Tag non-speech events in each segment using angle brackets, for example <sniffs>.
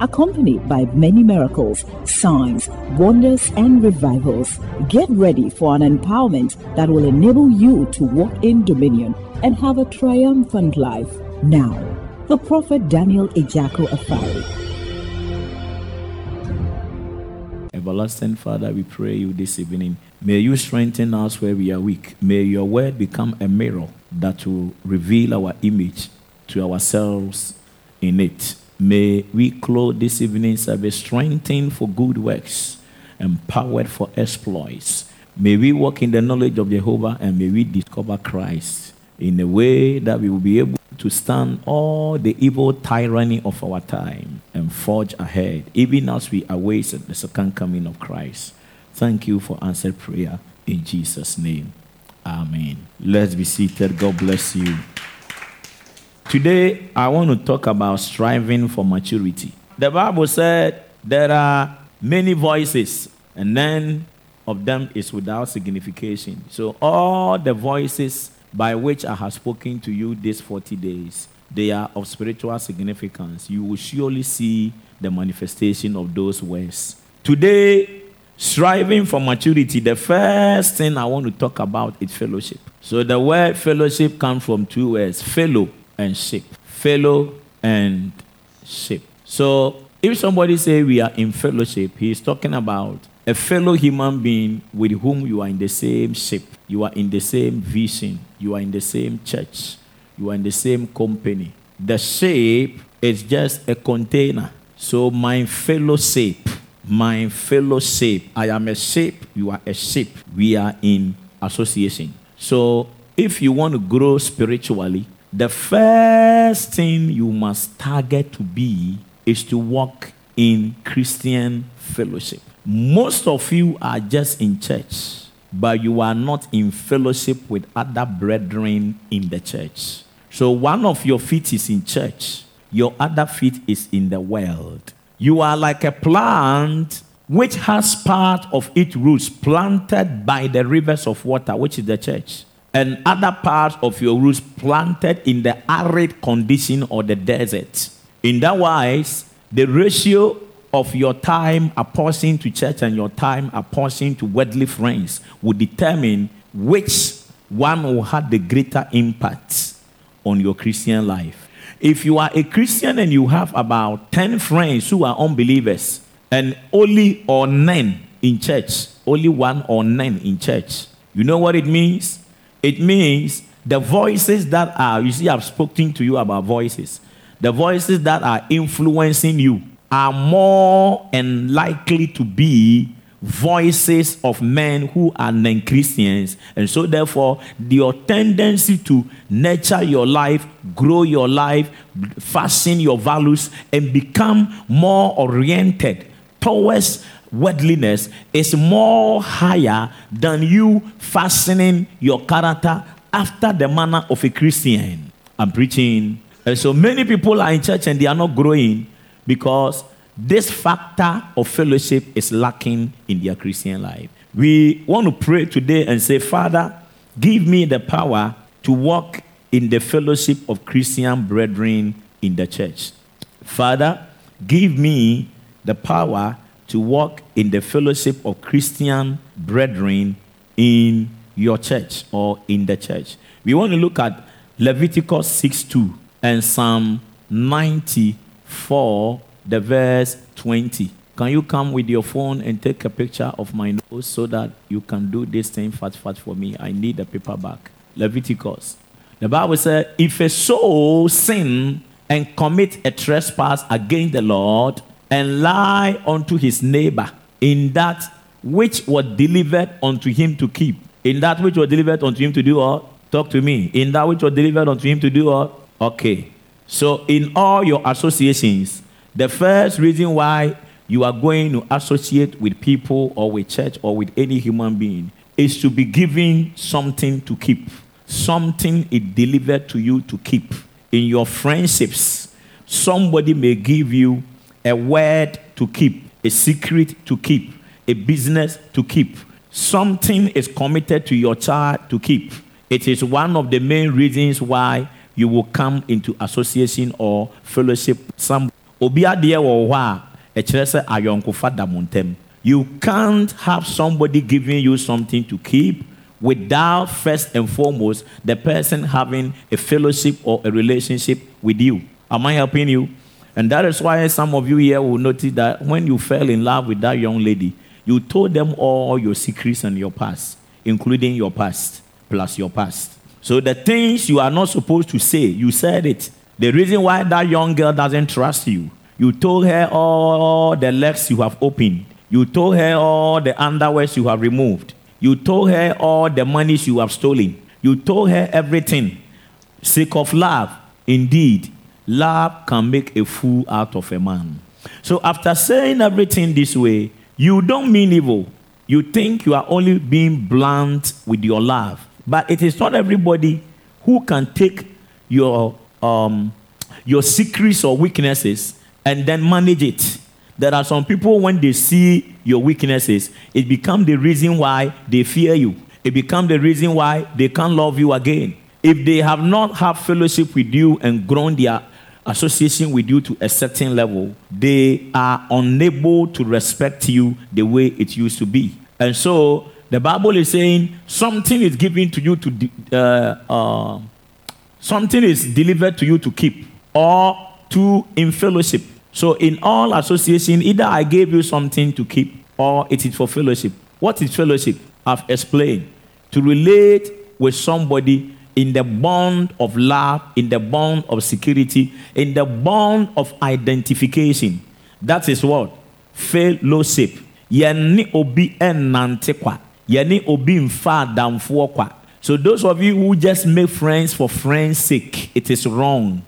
accompanied by many miracles, signs, wonders, and revivals. Get ready for an empowerment that will enable you to walk in dominion and have a triumphant life. Now, the prophet Daniel Ejako Afari. Everlasting Father, we pray you this evening. May you strengthen us where we are weak. May your word become a mirror that will reveal our image to ourselves in it. May we close this evening service strengthened for good works, empowered for exploits. May we walk in the knowledge of Jehovah and may we discover Christ in a way that we will be able to stand all the evil tyranny of our time and forge ahead, even as we await the second coming of Christ. Thank you for answered prayer in Jesus' name. Amen. Let's be seated. God bless you. Today, I want to talk about striving for maturity. The Bible said there are many voices, and none of them is without signification. So, all the voices by which I have spoken to you these 40 days, they are of spiritual significance. You will surely see the manifestation of those words. Today, striving for maturity, the first thing I want to talk about is fellowship. So, the word fellowship comes from two words fellow and ship. Fellow and ship. So if somebody say we are in fellowship, he is talking about a fellow human being with whom you are in the same ship, you are in the same vision, you are in the same church, you are in the same company. The shape is just a container. So my fellowship, my fellowship, I am a ship, you are a ship. We are in association. So if you want to grow spiritually, the first thing you must target to be is to walk in Christian fellowship. Most of you are just in church, but you are not in fellowship with other brethren in the church. So one of your feet is in church, your other feet is in the world. You are like a plant which has part of its roots planted by the rivers of water, which is the church and other parts of your roots planted in the arid condition or the desert. In that wise, the ratio of your time apportioned to church and your time apportioned to worldly friends will determine which one will have the greater impact on your Christian life. If you are a Christian and you have about 10 friends who are unbelievers and only or none in church, only one or none in church, you know what it means? It means the voices that are, you see, I've spoken to you about voices. The voices that are influencing you are more and likely to be voices of men who are non Christians. And so, therefore, your tendency to nurture your life, grow your life, fasten your values, and become more oriented towards worldliness is more higher than you fastening your character after the manner of a Christian. I'm preaching. And so many people are in church and they are not growing because this factor of fellowship is lacking in their Christian life. We want to pray today and say, Father, give me the power to walk in the fellowship of Christian brethren in the church. Father, give me the power to walk in the fellowship of Christian brethren in your church or in the church. We want to look at Leviticus 6 2 and Psalm 94, the verse 20. Can you come with your phone and take a picture of my nose so that you can do this thing fast, fast for me? I need the paperback. Leviticus. The Bible says, if a soul sin and commit a trespass against the Lord, and lie unto his neighbor in that which was delivered unto him to keep. In that which was delivered unto him to do what? Talk to me. In that which was delivered unto him to do what? Okay. So, in all your associations, the first reason why you are going to associate with people or with church or with any human being is to be given something to keep. Something is delivered to you to keep. In your friendships, somebody may give you a word to keep, a secret to keep, a business to keep. Something is committed to your child to keep. It is one of the main reasons why you will come into association or fellowship. Some a. You can't have somebody giving you something to keep without first and foremost the person having a fellowship or a relationship with you. Am I helping you? And that is why some of you here will notice that when you fell in love with that young lady, you told them all your secrets and your past, including your past plus your past. So the things you are not supposed to say, you said it. The reason why that young girl doesn't trust you, you told her all the legs you have opened. You told her all the underwears you have removed. You told her all the monies you have stolen. You told her everything. Sake of love, indeed, love can make a fool out of a man. So after saying everything this way, you don't mean evil. You think you are only being blunt with your love. But it is not everybody who can take your, um, your secrets or weaknesses and then manage it. There are some people, when they see your weaknesses, it becomes the reason why they fear you. It becomes the reason why they can't love you again. If they have not had fellowship with you and grown their association with you to a certain level, they are unable to respect you the way it used to be. And so the Bible is saying something is given to you to, uh, uh, something is delivered to you to keep or to in fellowship. So in all association, either I gave you something to keep or it is for fellowship. What is fellowship? I've explained. To relate with somebody in the bond of love, in the bond of security, in the bond of identification. That is what? Fellowship. Yɛne obi ɛnante kwa. Yɛne obi mfa adamfoɔ kwa. So those of you who just make friends for friends' sake, it is wrong.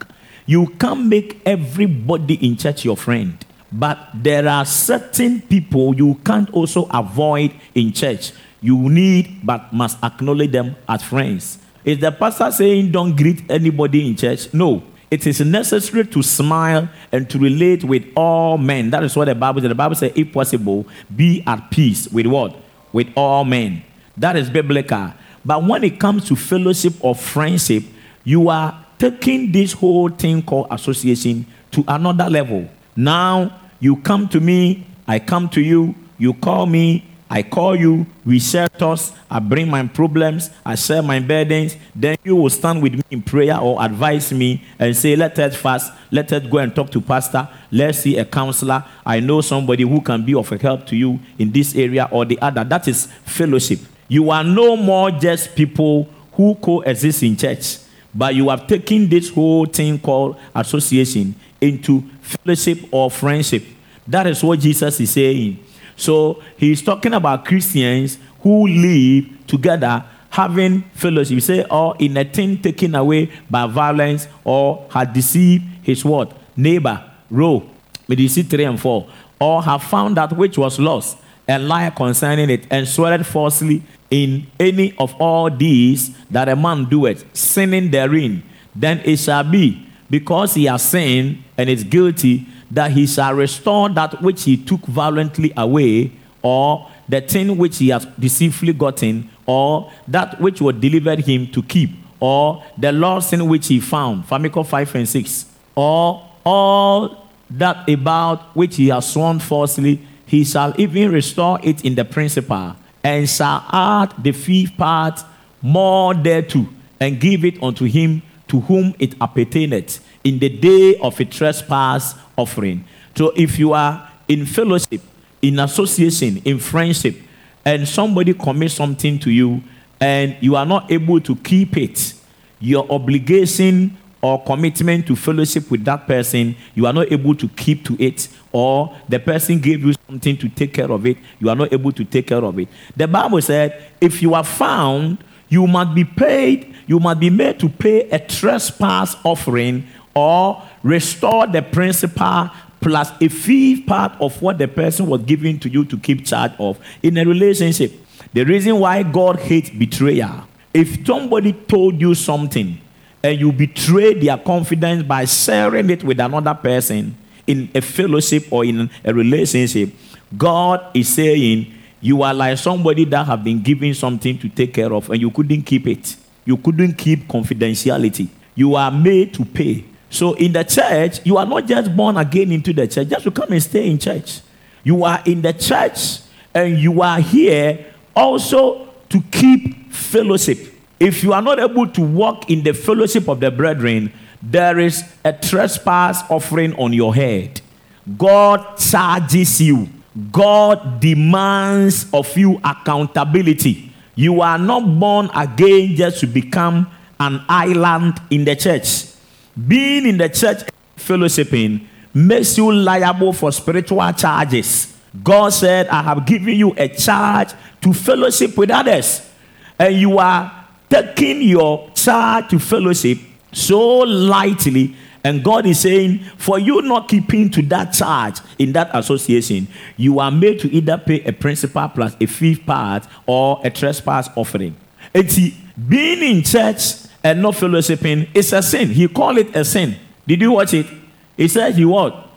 You can't make everybody in church your friend. But there are certain people you can't also avoid in church. You need but must acknowledge them as friends. Is the pastor saying don't greet anybody in church? No. It is necessary to smile and to relate with all men. That is what the Bible says. The Bible says, if possible, be at peace with what? With all men. That is biblical. But when it comes to fellowship or friendship, you are taking this whole thing called association to another level. Now you come to me, I come to you, you call me, I call you, we share thoughts, I bring my problems, I share my burdens. Then you will stand with me in prayer or advise me and say, Let us fast, let us go and talk to pastor, let's see a counselor. I know somebody who can be of help to you in this area or the other. That is fellowship. You are no more just people who coexist in church, but you have taken this whole thing called association into fellowship or friendship. That is what Jesus is saying. So he's talking about Christians who live together having fellowship. Say, or in a thing taken away by violence, or had deceived his what? Neighbor. Row. May you see three and four. Or have found that which was lost, and lie concerning it, and swear falsely in any of all these that a man doeth, sinning therein, then it shall be, because he has sinned and is guilty, that he shall restore that which he took violently away, or the thing which he has deceitfully gotten, or that which was delivered him to keep, or the lost thing which he found. Famicom 5 and 6. Or all that about which he has sworn falsely, he shall even restore it in the principal, and shall add the fifth part more thereto, and give it unto him to whom it appertaineth in the day of a trespass offering. So if you are in fellowship, in association, in friendship, and somebody commits something to you and you are not able to keep it, your obligation or commitment to fellowship with that person, you are not able to keep to it, or the person gave you something to take care of it, you are not able to take care of it. The Bible said, if you are found, you must be paid, you must be made to pay a trespass offering or restore the principal plus a fifth part of what the person was giving to you to keep charge of in a relationship. The reason why God hates betrayal, if somebody told you something and you betray their confidence by sharing it with another person in a fellowship or in a relationship, God is saying you are like somebody that have been given something to take care of and you couldn't keep it. You couldn't keep confidentiality. You are made to pay. So in the church, you are not just born again into the church, just to come and stay in church. You are in the church and you are here also to keep fellowship. If you are not able to walk in the fellowship of the brethren, there is a trespass offering on your head. God charges you. God demands of you accountability. You are not born again just to become an island in the church. Being in the church fellowshipping makes you liable for spiritual charges. God said, I have given you a charge to fellowship with others. And you are taking your charge to fellowship so lightly. And God is saying, for you not keeping to that charge in that association, you are made to either pay a principal plus a fifth part or a trespass offering. See, being in church and not fellowshipping is a sin. He called it a sin. Did you watch it? He said, You what?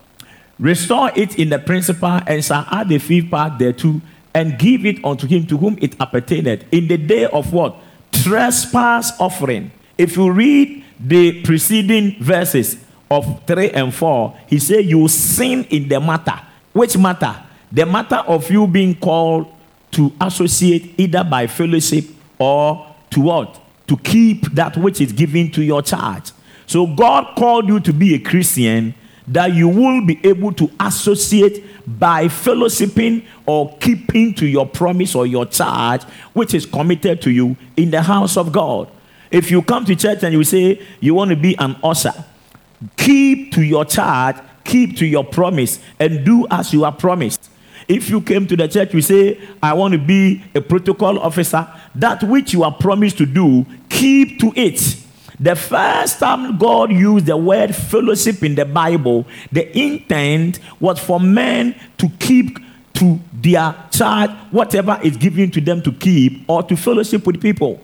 Restore it in the principal and shall add the fifth part thereto and give it unto him to whom it appertained in the day of what? Trespass offering. If you read the preceding verses of 3 and 4, he said, You sin in the matter. Which matter? The matter of you being called to associate either by fellowship or to what? To keep that which is given to your charge. So God called you to be a Christian that you will be able to associate by fellowshipping or keeping to your promise or your charge, which is committed to you in the house of God. If you come to church and you say you want to be an usher, keep to your charge, keep to your promise, and do as you are promised. If you came to the church, you say, I want to be a protocol officer, that which you are promised to do, keep to it. The first time God used the word fellowship in the Bible, the intent was for men to keep to their charge whatever is given to them to keep or to fellowship with people.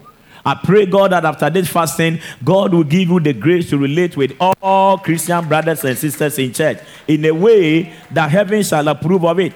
I pray, God, that after this fasting, God will give you the grace to relate with all Christian brothers and sisters in church in a way that heaven shall approve of it.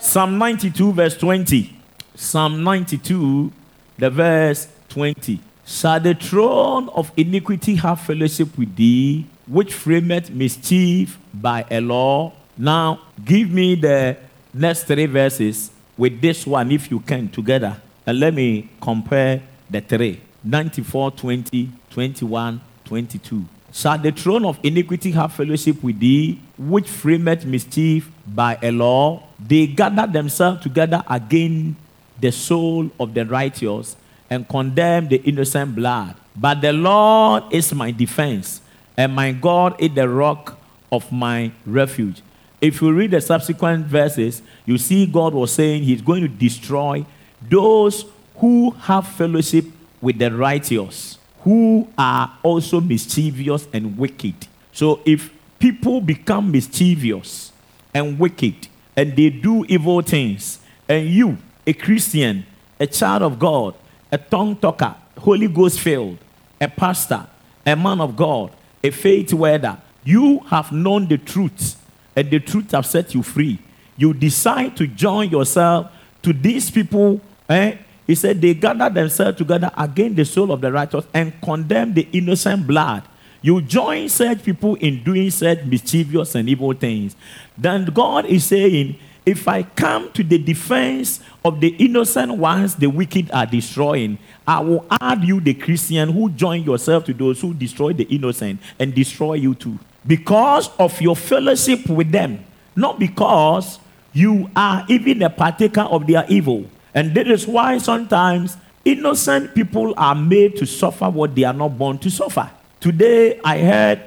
Psalm 92, verse 20. Psalm 92, the verse 20. Shall the throne of iniquity have fellowship with thee, which frameth mischief by a law? Now, give me the next three verses with this one, if you can, together. And let me compare the three 94, 20, 21, 22. Shall the throne of iniquity have fellowship with thee, which frameth mischief by a law? They gather themselves together against the soul of the righteous and condemn the innocent blood. But the Lord is my defense, and my God is the rock of my refuge. If you read the subsequent verses, you see God was saying He's going to destroy those who have fellowship with the righteous, who are also mischievous and wicked. So if people become mischievous and wicked and they do evil things, and you, a Christian, a child of God, a tongue talker, Holy Ghost filled, a pastor, a man of God, a faith weather, you have known the truth, and the truth have set you free. You decide to join yourself to these people eh, he said, They gather themselves together against the soul of the righteous and condemn the innocent blood. You join such people in doing such mischievous and evil things. Then God is saying, If I come to the defense of the innocent ones the wicked are destroying, I will add you, the Christian, who join yourself to those who destroy the innocent and destroy you too. Because of your fellowship with them, not because you are even a partaker of their evil. And that is why sometimes innocent people are made to suffer what they are not born to suffer. Today, I heard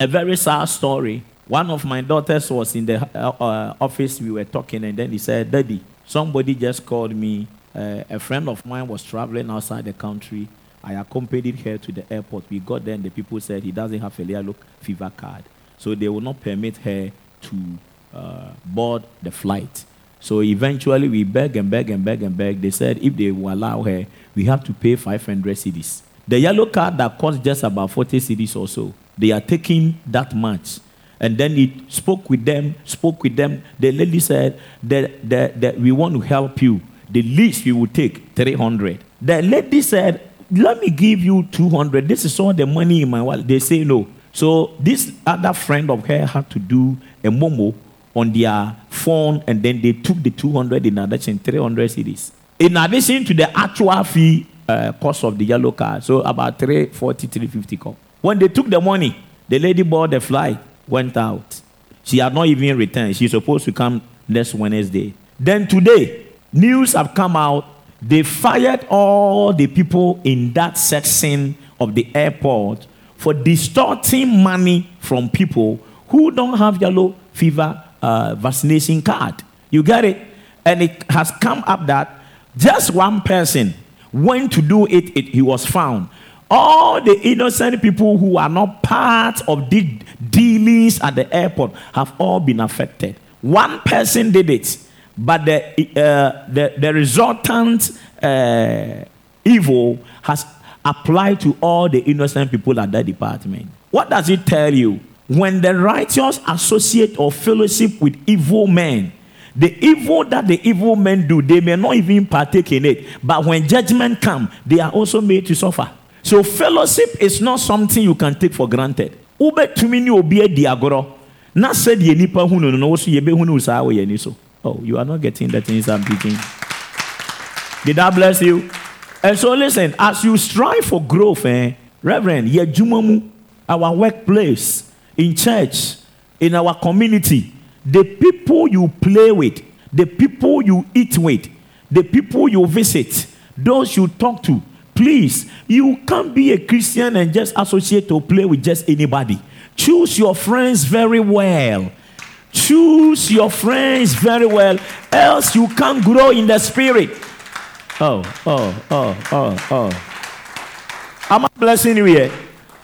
a very sad story. One of my daughters was in the uh, uh, office, we were talking, and then he said, Daddy, somebody just called me. Uh, a friend of mine was traveling outside the country. I accompanied her to the airport. We got there, and the people said he doesn't have a yellow fever card. So they will not permit her to uh, board the flight. So eventually we beg and beg and beg and beg. They said if they will allow her, we have to pay 500 cedis. The yellow card that costs just about 40 cedis or so, they are taking that much. And then he spoke with them, spoke with them. The lady said that, that, that we want to help you. The least we will take 300. The lady said, let me give you 200. This is all the money in my wallet. They say no. So this other friend of her had to do a momo on their phone and then they took the 200 in addition, 300 cedis. In addition to the actual fee uh, cost of the yellow card, so about 340, 350 come. When they took the money, the lady bought the flight, went out. She had not even returned. She's supposed to come next Wednesday. Then today, news have come out. They fired all the people in that section of the airport for distorting money from people who don't have yellow fever uh, vaccination card. You get it? And it has come up that just one person went to do it, it he was found. All the innocent people who are not part of the dealings at the airport have all been affected. One person did it, but the, uh, the, the resultant uh, evil has applied to all the innocent people at that department. What does it tell you? When the righteous associate or fellowship with evil men, the evil that the evil men do, they may not even partake in it. But when judgment comes, they are also made to suffer. So fellowship is not something you can take for granted. Ube tumini obi edi agoro. Na ye nipa hunu no no so ye be hunu sa we ni so. Oh, you are not getting the things I'm teaching. Did that bless you? And so listen, as you strive for growth, eh, Reverend, ye jumamu, our workplace, in church, in our community, the people you play with, the people you eat with, the people you visit, those you talk to, please, you can't be a Christian and just associate or play with just anybody. Choose your friends very well. Choose your friends very well, else you can't grow in the spirit. Oh, oh, oh, oh, oh. I'm blessing you here.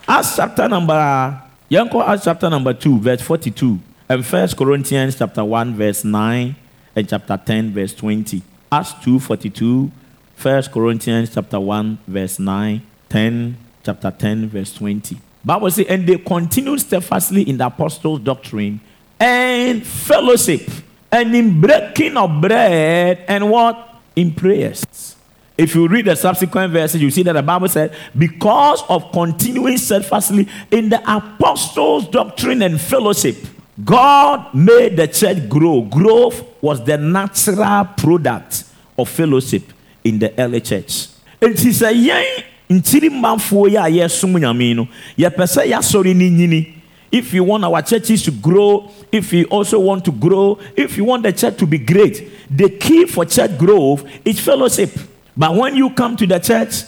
Acts chapter number, Yanko Acts chapter number 2, verse 42, and First Corinthians chapter 1, verse 9, and chapter 10, verse 20. Acts 2, 42, First Corinthians chapter 1, verse 9, 10, chapter 10, verse 20. Bible says, and they continued steadfastly in the apostles' doctrine and fellowship, and in breaking of bread, and what? In prayers. If you read the subsequent verses, you see that the Bible said, because of continuing steadfastly in the apostles' doctrine and fellowship, God made the church grow. Growth was the natural product of fellowship in the early church. He said, "Yay, ntiri mmanfoɔ yi a yɛsom nyame no yɛpɛ sɛ yɛasɔre ne nyini if you want our churches to grow if you also want to grow if you want the church to be great the key for church growth is fellowship but when you come to the church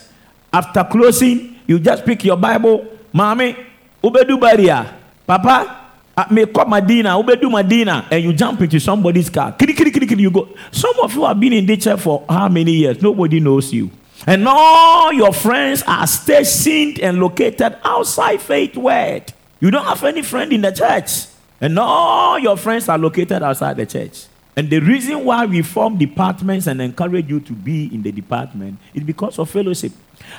after closing you just pick your bible mommy ubedu baria papa Ah, may call Madina, Ubedu Madina, and you jump into somebody's car. Kiri, kiri, kiri, kiri, you go. Some of you have been in this church for how many years? Nobody knows you. And all your friends are stationed and located outside Faith Word. You don't have any friend in the church. And all your friends are located outside the church. And the reason why we form departments and encourage you to be in the department is because of fellowship.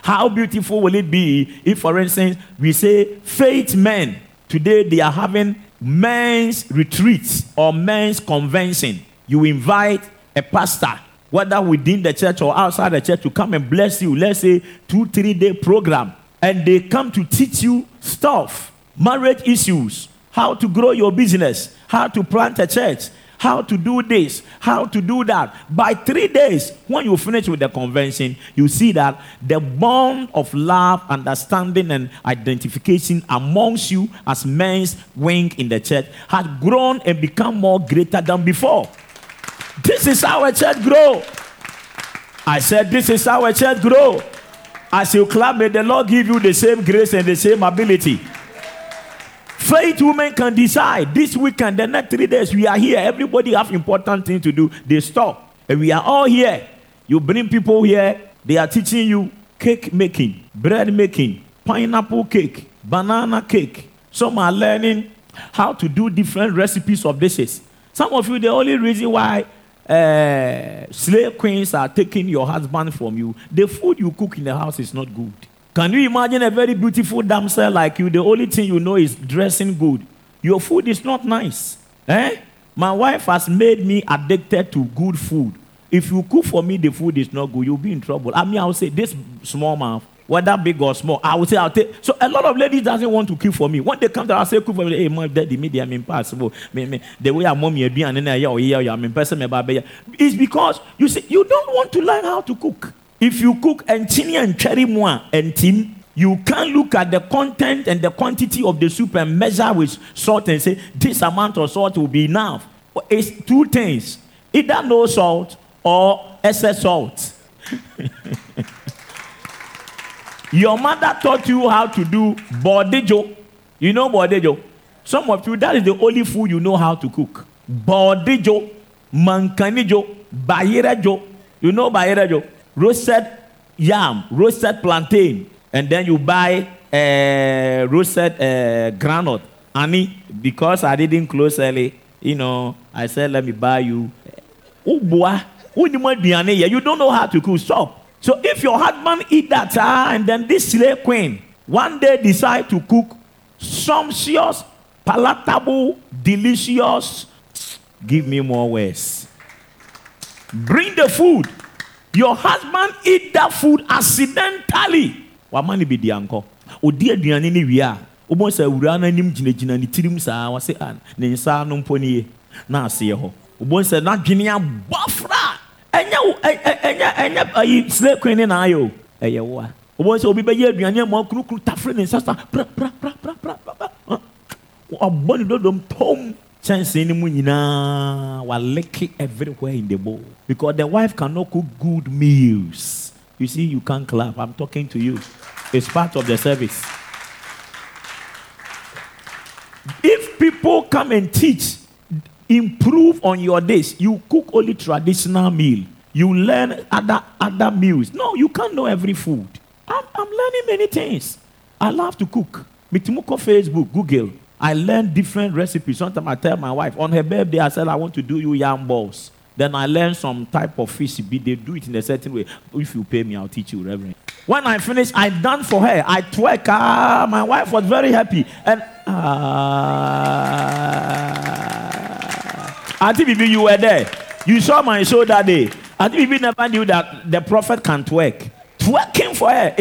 How beautiful will it be if, for instance, we say faith men, today they are having men's retreats or men's convention. You invite a pastor whether within the church or outside the church, to come and bless you. Let's say two, three day program. And they come to teach you stuff, marriage issues, how to grow your business, how to plant a church, how to do this, how to do that. By three days, when you finish with the convention, you see that the bond of love, understanding, and identification amongst you as men's wing in the church has grown and become more greater than before. This is how a church grow. I said, This is how a church grow. As you clap, may the Lord give you the same grace and the same ability. Faith women can decide this weekend, the next three days, we are here. Everybody have important things to do. They stop. And we are all here. You bring people here, they are teaching you cake making, bread making, pineapple cake, banana cake. Some are learning how to do different recipes of dishes. Some of you, the only reason why uh, slave queens are taking your husband from you, the food you cook in the house is not good. Can you imagine a very beautiful damsel like you? The only thing you know is dressing good. Your food is not nice. Eh? My wife has made me addicted to good food. If you cook for me, the food is not good, you'll be in trouble. I mean, I would say this small mouth, whether big or small, I would say I'll take. So a lot of ladies doesn't want to cook for me. When they come to us, say cook for me, hey, my daddy, me, I'm impossible. Me, me, the way I'm mommy, and then I'm person, It's because you see, you don't want to learn how to cook. If you cook and chini and cherry moi and tin, you can't look at the content and the quantity of the soup and measure with salt and say this amount of salt will be enough. It's two things: either no salt or excess salt. <laughs> Your mother taught you how to do bodejo. You know bodejo? Some of you, that is the only food you know how to cook. Bodejo, mankanijo, bayirejo. You know bayirejo? Roasted yam, roasted plantain. And then you buy uh, roasted uh, granite. Honey, because I didn't close early, you know, I said, let me buy you. Boy. You don't know how to cook. Stop. So if your husband eat that ah, and then this slave queen one day decide to cook sumptuous, palatable, delicious, give me more words. Bring the food. Your husband eat that food accidentally. Wamani bi di anko. Odi aduane ni wie a, wobɔ sɛ awura no anim gyinagyina ne tirim saa wɔse a ne nsa no mpo nie na aseɛ hɔ wobɔ sɛ n'adwene abɔfra ɛnyɛ ɛnyɛ ɛnyɛ ayi slave queen ne na ayɛ o. Ɛyɛ wo a. Wɔn sɛ obi bɛyɛ aduane mu kurukuru tafere ne nsa sa pra pra pra pra pra pra. Ɔbɔ ne dodom tom kyɛnsee no mu nyinaa waleke everywhere in the bowl because the wife cannot cook good meals you see you can't clap i'm talking to you it's part of the service if people come and teach improve on your days. You cook only traditional meal. You learn other other meals. No, you can't know every food. I'm, I'm learning many things. I love to cook. Mitimuko Facebook, Google. I learn different recipes. Sometimes I tell my wife on her birthday, I said I want to do you yam balls. Then I learn some type of fish. They do it in a certain way. If you pay me, I'll teach you, Reverend. When I finish, I done for her. I twerk. Ah, my wife was very happy. And ah. Auntie Bibi, you were there. You saw my show that day. Auntie Bibi never knew that the prophet can't twerk. Twerking for her.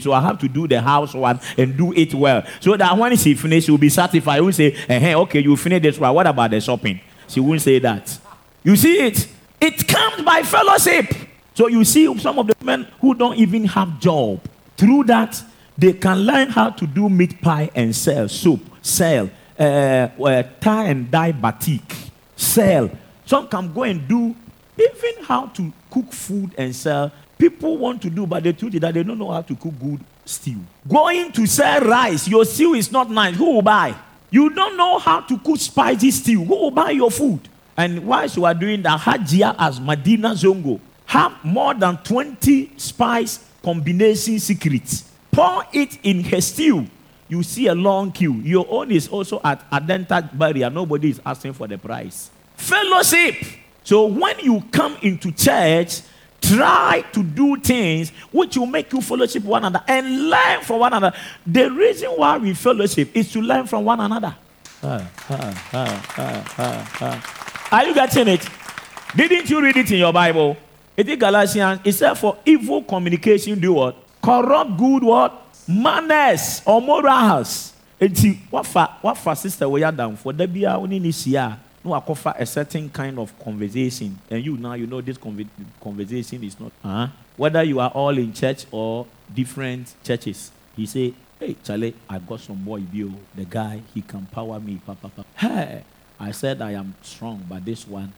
So I have to do the house one and do it well. So that when she finish, she will be satisfied. She will say, hey, okay, you finish this one. What about the shopping? She won't say that. You see it? It comes by fellowship. So you see some of the men who don't even have job. Through that, they can learn how to do meat pie and sell soup, sell uh, uh, tie and dye batik, sell. Some can go and do even how to cook food and sell. People want to do, but the truth is that they don't know how to cook good stew. Going to sell rice, your stew is not nice. Who will buy? You don't know how to cook spicy stew. Who will buy your food? And whilst you are doing the Hajia as Madina Zongo, have more than 20 spice combination secrets. Pour it in her stew you see a long queue. Your own is also at a dental barrier. Nobody is asking for the price. Fellowship. So when you come into church, try to do things which will make you fellowship one another and learn from one another. The reason why we fellowship is to learn from one another. Are you getting it? Didn't you read it in your Bible? It is Galatians. It said, For evil communication, do what? Corrupt good what? manners or morals eti what for sister we wey adamfo da bia woni ni sia no akɔfa a certain kind of conversation. And you now you know this conversation is not uh, whether you are all in church or different churches. He say hey Charlie I got some boy bio the guy he can power me papa papa hey I said I am strong but this one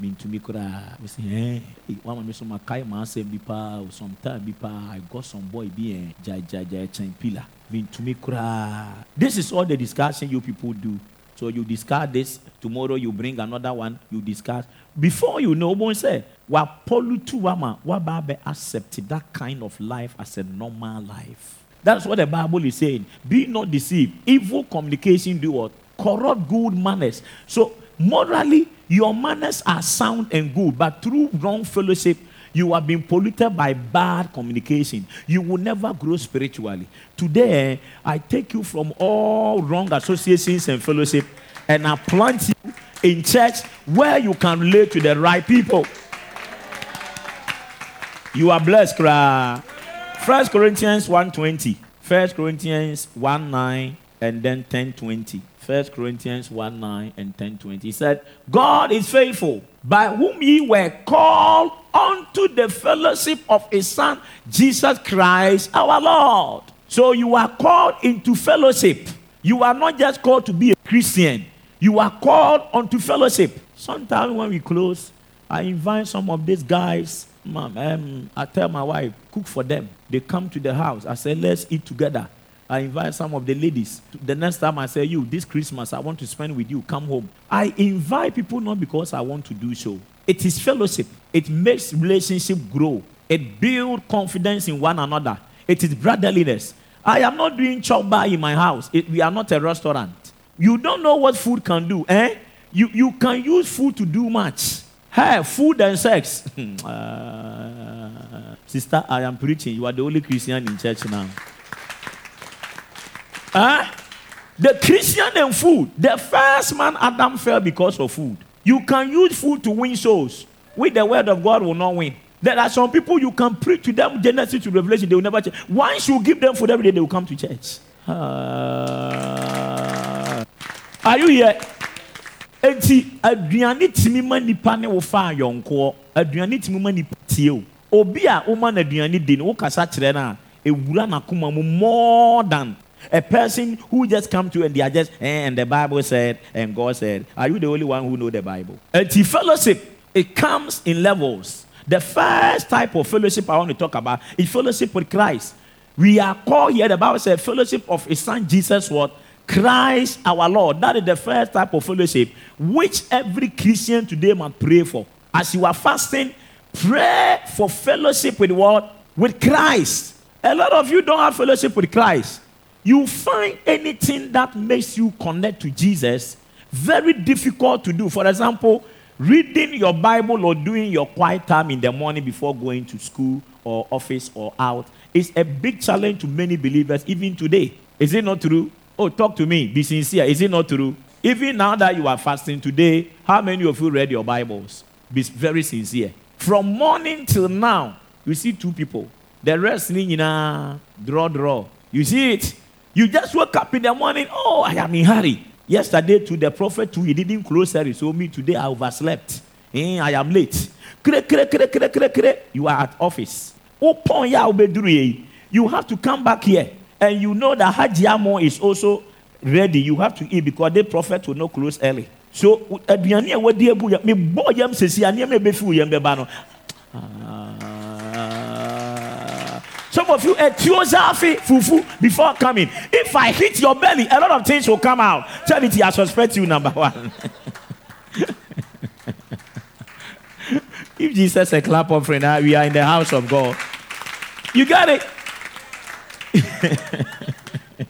mentumi koraa mesi ɛn wama mi so ma kae ma asɛm bi paa o some time bi paa i got some boy bi ɛn gyagyagya ɛkyɛn pillar. Mentumi koraa this is all the discussion you people do so you discard this tomorrow you bring another one you discard. before you know obon say wama waba be accept that kind of life as a normal life. That's what the bible is saying. Be not deceived. Evil communication do what? Corrupt good manners. So morally your manners are sound and good, but through wrong fellowship, you have been polluted by bad communication. You will never grow spiritually. Today, I take you from all wrong associations and fellowship and I plant you in church where you can relate to the right people. You are blessed, cry. First Corinthians 1.20. First Corinthians 1 9 and then 10.20. First Corinthians 1 9 and 10.20. He said, God is faithful, by whom ye were called unto the fellowship of his Son, Jesus Christ our Lord. So you are called into fellowship. You are not just called to be a Christian. You are called unto fellowship. Sometimes when we close, I invite some of these guys Mom, um, I tell my wife, cook for them. They come to the house. I say, let's eat together. I invite some of the ladies. The next time I say, you, this Christmas, I want to spend with you. Come home. I invite people not because I want to do so. It is fellowship. It makes relationship grow. It builds confidence in one another. It is brotherliness. I am not doing chop bar in my house. It, we are not a restaurant. You don't know what food can do, eh? You, you can use food to do much. Hey, food and sex. uh, <laughs> sister, I am preaching. You are the only Christian in church now. Huh? The Christian and food. The first man, Adam, fell because of food. You can use food to win souls. With the word of God, will not win. There are some people you can preach to them Genesis to Revelation, they will never change. Once you give them food every day, they will come to church. Uh, are you here? eti aduane tìmi ma nipa ne wo fa ayɔnkoɔ aduane tìmi ma nipa tie o obi a woma na aduane di no wo kasa kyerɛ no a ewura n'akoma mu more than a person who just come to and they are just eh, and the bible said and god said are you the only one who know the bible And the fellowship it comes in levels the first type of fellowship i want to talk about is fellowship with christ we are called here the bible says fellowship of his son jesus what Christ our Lord. That is the first type of fellowship which every Christian today must pray for. As you are fasting, pray for fellowship with what? With Christ. A lot of you don't have fellowship with Christ. You find anything that makes you connect to Jesus very difficult to do. For example, reading your Bible or doing your quiet time in the morning before going to school or office or out is a big challenge to many believers even today. Is it not true? Oh, talk to me. Be sincere. Is it not true? Even now that you are fasting today, how many of you read your Bibles? Be very sincere. From morning till now, you see two people. The rest, you know, draw, draw. You see it? You just woke up in the morning. Oh, I am in hurry. Yesterday to the prophet too, he didn't close service. So me today I overslept. Eh, I am late. You are at office. You have to come back here and you know that Hajiamo is also ready, you have to eat because the prophet will not close early. So, aduane a wadi abu me yam yam. Of you etuo zafi fufu before coming. If I hit your belly, a lot of things will come out. Charity, I suspect you number one. <laughs> if Jesus a clap offering, ah, we are in the house of God. You got it. <laughs>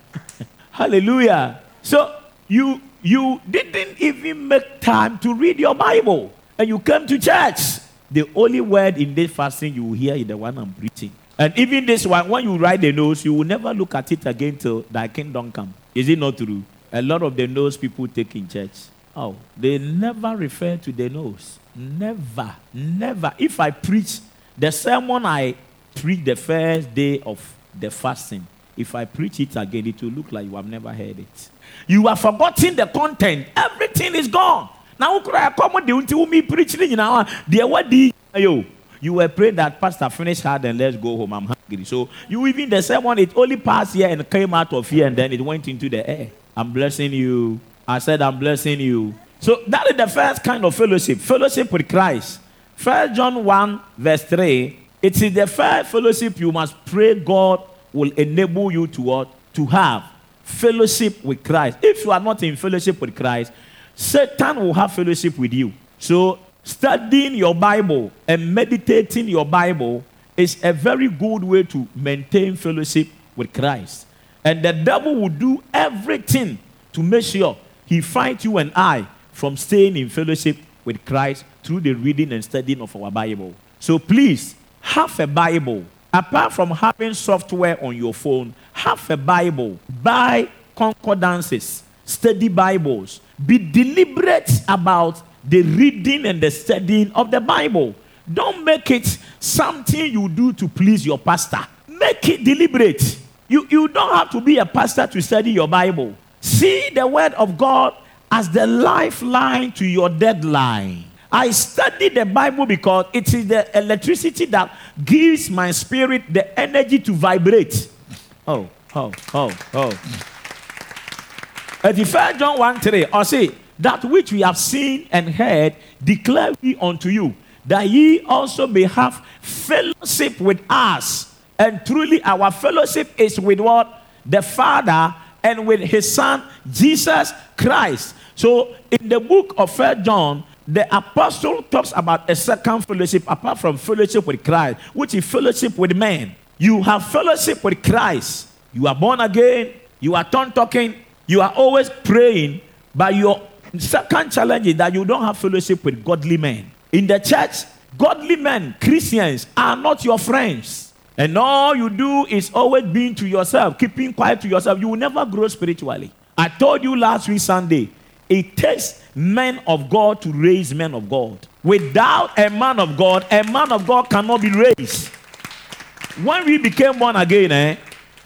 Hallelujah. So you you didn't even make time to read your Bible and you came to church. The only word in this fasting you will hear is the one I'm preaching. And even this one, when you write the notes, you will never look at it again till thy kingdom come. Is it not true? A lot of the notes people take in church. Oh, they never refer to the notes. Never, never. If I preach the sermon I preach the first day of the fasting, if I preach it again, it will look like you have never heard it. You have forgotten the content. Everything is gone. Now, come on, the me preaching now. Dear, what do you? You were praying that Pastor finish hard and let's go home. I'm hungry. So you even the same one, it only passed here and came out of here and then it went into the air. I'm blessing you. I said, I'm blessing you. So that is the first kind of fellowship. Fellowship with Christ. First John 1, verse 3. It is the first fellowship you must pray God will enable you to what? To have fellowship with Christ. If you are not in fellowship with Christ, Satan will have fellowship with you. So, studying your Bible and meditating your Bible is a very good way to maintain fellowship with Christ. And the devil will do everything to make sure he fights you and I from staying in fellowship with Christ through the reading and studying of our Bible. So please have a Bible. Apart from having software on your phone, have a Bible. Buy concordances, study Bibles. Be deliberate about the reading and the studying of the Bible. Don't make it something you do to please your pastor. Make it deliberate. You, you don't have to be a pastor to study your Bible. See the word of God as the lifeline to your deadline. I study the Bible because it is the electricity that gives my spirit the energy to vibrate. Oh, oh, oh, oh. At the first John 1 3, I say, That which we have seen and heard, declare we unto you, that ye also may have fellowship with us. And truly, our fellowship is with what? The Father and with his Son, Jesus Christ. So, in the book of First John, the apostle talks about a second fellowship apart from fellowship with Christ, which is fellowship with men. You have fellowship with Christ. You are born again. You are tongue talking. You are always praying. But your second challenge is that you don't have fellowship with godly men. In the church, godly men, Christians, are not your friends. And all you do is always being to yourself, keeping quiet to yourself. You will never grow spiritually. I told you last week, Sunday, it takes men of God to raise men of God. Without a man of God, a man of God cannot be raised. When we became born again, eh,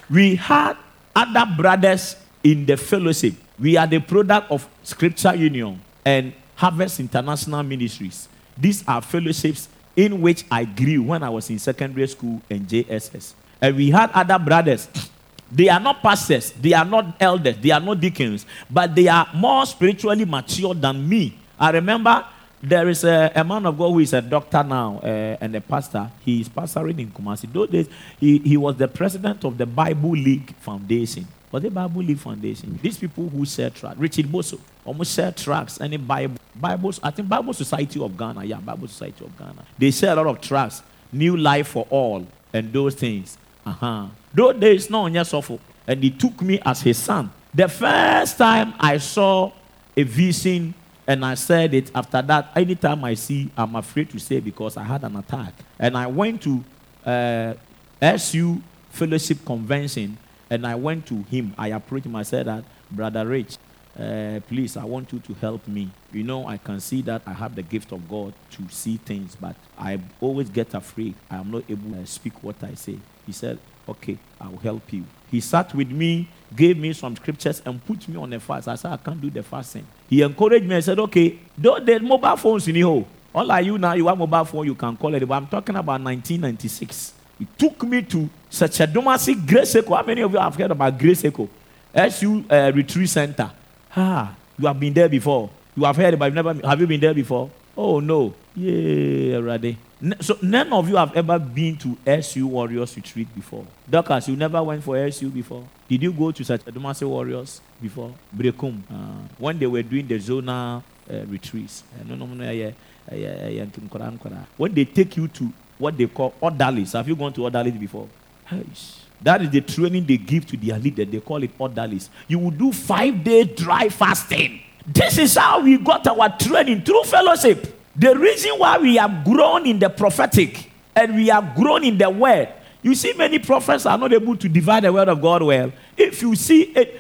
we had other brothers in the fellowship. We are the product of Scripture Union and Harvest International Ministries. These are fellowships in which I grew when I was in secondary school and JSS. And we had other brothers. <sniffs> They are not pastors, they are not elders, they are not deacons, but they are more spiritually mature than me. I remember there is a, a man of God who is a doctor now uh, and a pastor. He is pastoring in Kumasi. Those days, he, he was the president of the Bible League Foundation. Was the Bible League Foundation? These people who sell tracks, Richard Boso, almost sell tracks, any Bible, Bibles, I think Bible Society of Ghana, yeah, Bible Society of Ghana. They sell a lot of tracks, New Life for All, and those things. Uh-huh. Those days, no one yes. And he took me as his son. The first time I saw a vision and I said it after that, anytime I see, I'm afraid to say because I had an attack. And I went to uh, SU Fellowship Convention and I went to him. I approached him. I said that, Brother Rich, uh, please, I want you to help me. You know, I can see that I have the gift of God to see things, but I always get afraid. I am not able to speak what I say. He said, Okay, I will help you. He sat with me, gave me some scriptures, and put me on a fast. I said, I can't do the fasting. He encouraged me and said, Okay, there's mobile phones in here. All are you now, you have mobile phone, you can call it. But I'm talking about 1996. He took me to such a domestic Grace Echo. How many of you have heard about Grace Echo? SU uh, Retreat Center. Ah, you have been there before. You have heard about never have you been there before? Oh no. Yeah, ready. So none of you have ever been to SU Warriors Retreat before. Doctors, you never went for SU before. Did you go to such a domestic Warriors before? Berekum. Uh, when they were doing the zonal uh, retreats. When they take you to what they call orderlies. Have you gone to orderlies before? That is the training they give to their leader. They call it orderlies. You will do five day dry fasting. This is how we got our training through fellowship. The reason why we have grown in the prophetic and we have grown in the word. You see, many prophets are not able to divide the word of God well. If you see a,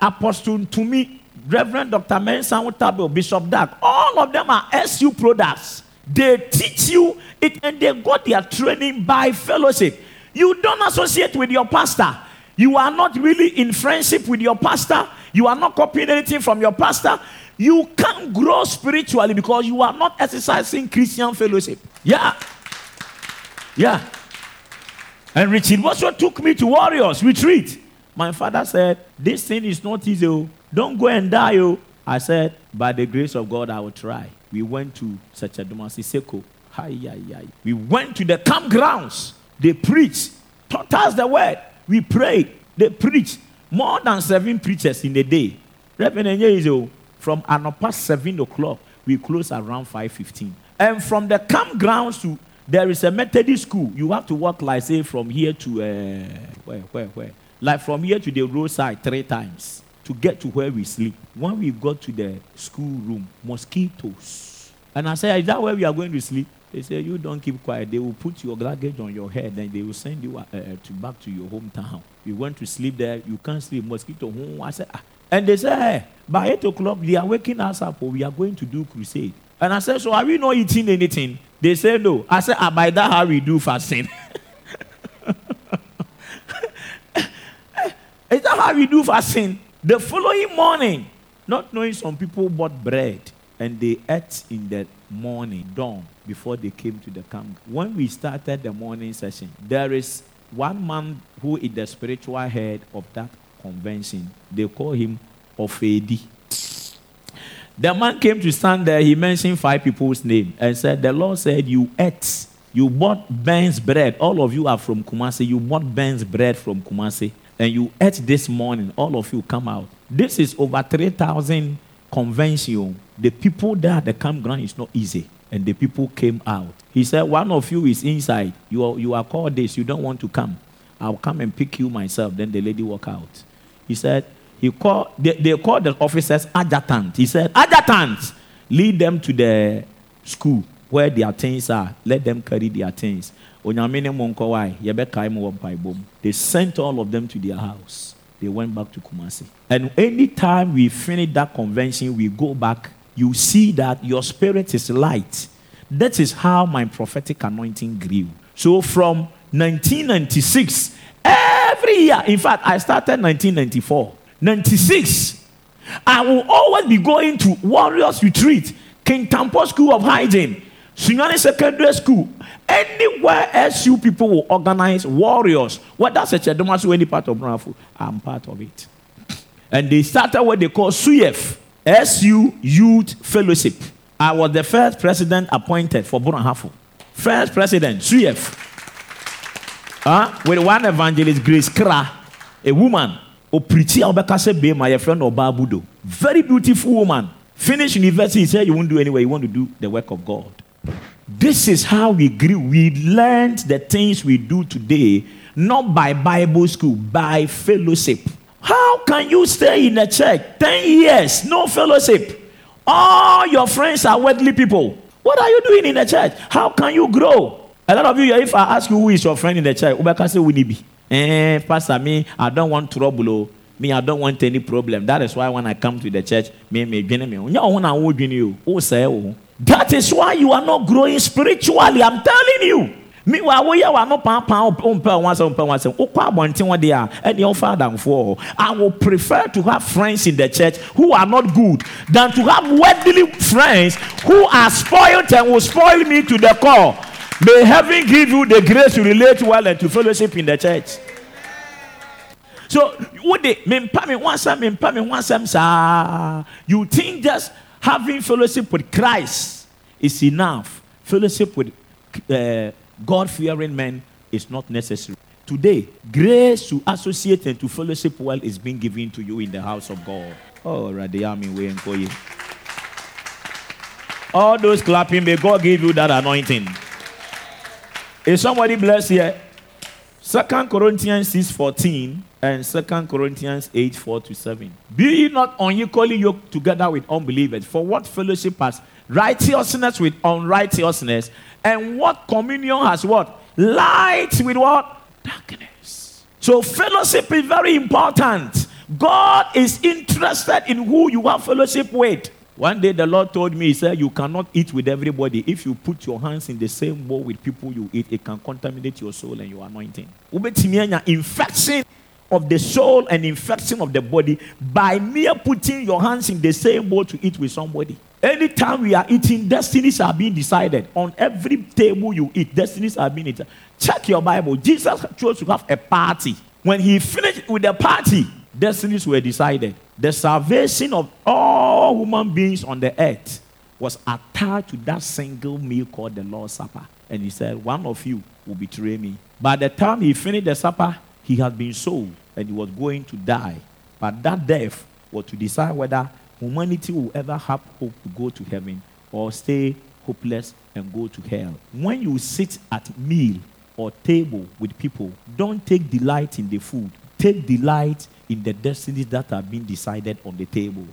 Apostle to me, Reverend Dr. Mensa Otabil, Bishop Dag, all of them are SU products. They teach you it and they got their training by fellowship. You don't associate with your pastor. You are not really in friendship with your pastor. You are not copying anything from your pastor. You can't grow spiritually because you are not exercising Christian fellowship. Yeah. Yeah. And Richard what took me to Warriors Retreat. My father said, This thing is not easy. Oh. Don't go and die. Oh. I said, By the grace of God, I will try we went to Sachaduma Siseko. Hi. We went to the campgrounds. They preached, taught us the word. We prayed. They preached. More than seven preachers in a day. Reverend Enyezo, from Anopa 7 o'clock, we close around 5.15. And from the campgrounds to, there is a Methodist school. You have to walk, like, say, from here to, uh, where, where, where? Like from here to the roadside three times to get to where we sleep. When we got to the school room, mosquitoes. And I said, Is that where we are going to sleep? They said, You don't keep quiet. They will put your luggage on your head and they will send you uh, uh, to back to your hometown. You went to sleep there, you can't sleep, mosquito. I said, ah. And they said, hey, By 8 o'clock, they are waking us up, or we are going to do crusade. And I said, So are we not eating anything? They said, No. I said, ah, By that, how we do fasting. <laughs> Is that how we do fasting? The following morning, not knowing some people bought bread and they ate in the morning, dawn, before they came to the camp. When we started the morning session, there is one man who is the spiritual head of that convention. They call him Ofedi. The man came to stand there. He mentioned five people's name and said, The Lord said, You ate, you bought Ben's bread. All of you are from Kumasi. You bought Ben's bread from Kumasi and you ate this morning, all of you come out. This is over 3,000 convention. The people there at the campground is not easy. And the people came out. He said, One of you is inside. You are, you are called this. You don't want to come. I'll come and pick you myself. Then the lady walk out. He said, he called, they, they called the officers adjutant. He said, Adjutant, lead them to the school where their things are. Let them carry their things. They sent all of them to their house. They went back to Kumasi. And anytime we finish that convention, we go back, you see that your spirit is light. That is how my prophetic anointing grew. So from 1996, every year, in fact, I started 1994. 96, I will always be going to Warriors Retreat, Kintampo School of Hygiene, Sunyani Secondary School, anywhere else you people will organize warriors, whether such a or any part of Brong Ahafo, I'm part of it. And they started what they call SUYEF, SU Youth Fellowship. I was the first president appointed for Brong Ahafo. First president, SUYEF. Uh, with one evangelist, Grace Kra, a woman, preached Obekase my friend Obabudo. Very beautiful woman. Finished university, he said, You won't do anyway, you want to do the work of God. This is how we grew. We learned the things we do today, not by Bible school, by fellowship. How can you stay in a church 10 years, no fellowship? All your friends are worldly people. What are you doing in the church? How can you grow? A lot of you, if I ask you who is your friend in the church, Ubeka say Winibi. Eh, Pastor, me, I don't want trouble. Oh. Me, I don't want any problem. That is why when I come to the church, me, me, me, me, me, me, that is why you are not growing spiritually. I'm telling you. Meanwhile, we are not papa once once I will prefer to have friends in the church who are not good than to have worldly friends who are spoiled and will spoil me to the core. May heaven give you the grace to relate well and to fellowship in the church. So, what they you think just Having fellowship with Christ is enough. Fellowship with uh, God fearing men is not necessary. Today, grace to associate and to fellowship well is being given to you in the house of God. Oh, Radiami Wenkoye. All those clapping, may God give you that anointing. Is somebody blessed here? Second Corinthians 6 14 and Second Corinthians 8 4 to 7. Be ye not unequally yoked together with unbelievers. For what fellowship has righteousness with unrighteousness? And what communion has what? Light with what? Darkness. So fellowship is very important. God is interested in who you have fellowship with. One day the Lord told me, He said, You cannot eat with everybody. If you put your hands in the same bowl with people you eat, it can contaminate your soul and your anointing. Infection of the soul and infection of the body by mere putting your hands in the same bowl to eat with somebody. Anytime we are eating, destinies are being decided. On every table you eat, destinies are being decided. Check your Bible. Jesus chose to have a party. When he finished with the party, destinies were decided. The salvation of all human beings on the earth was attached to that single meal called the Lord's Supper. And he said, One of you will betray me. By the time he finished the supper, he had been sold and he was going to die. But that death was to decide whether humanity will ever have hope to go to heaven or stay hopeless and go to hell. When you sit at meal or table with people, don't take delight in the food. Take delight in the destinies that are being decided on the table.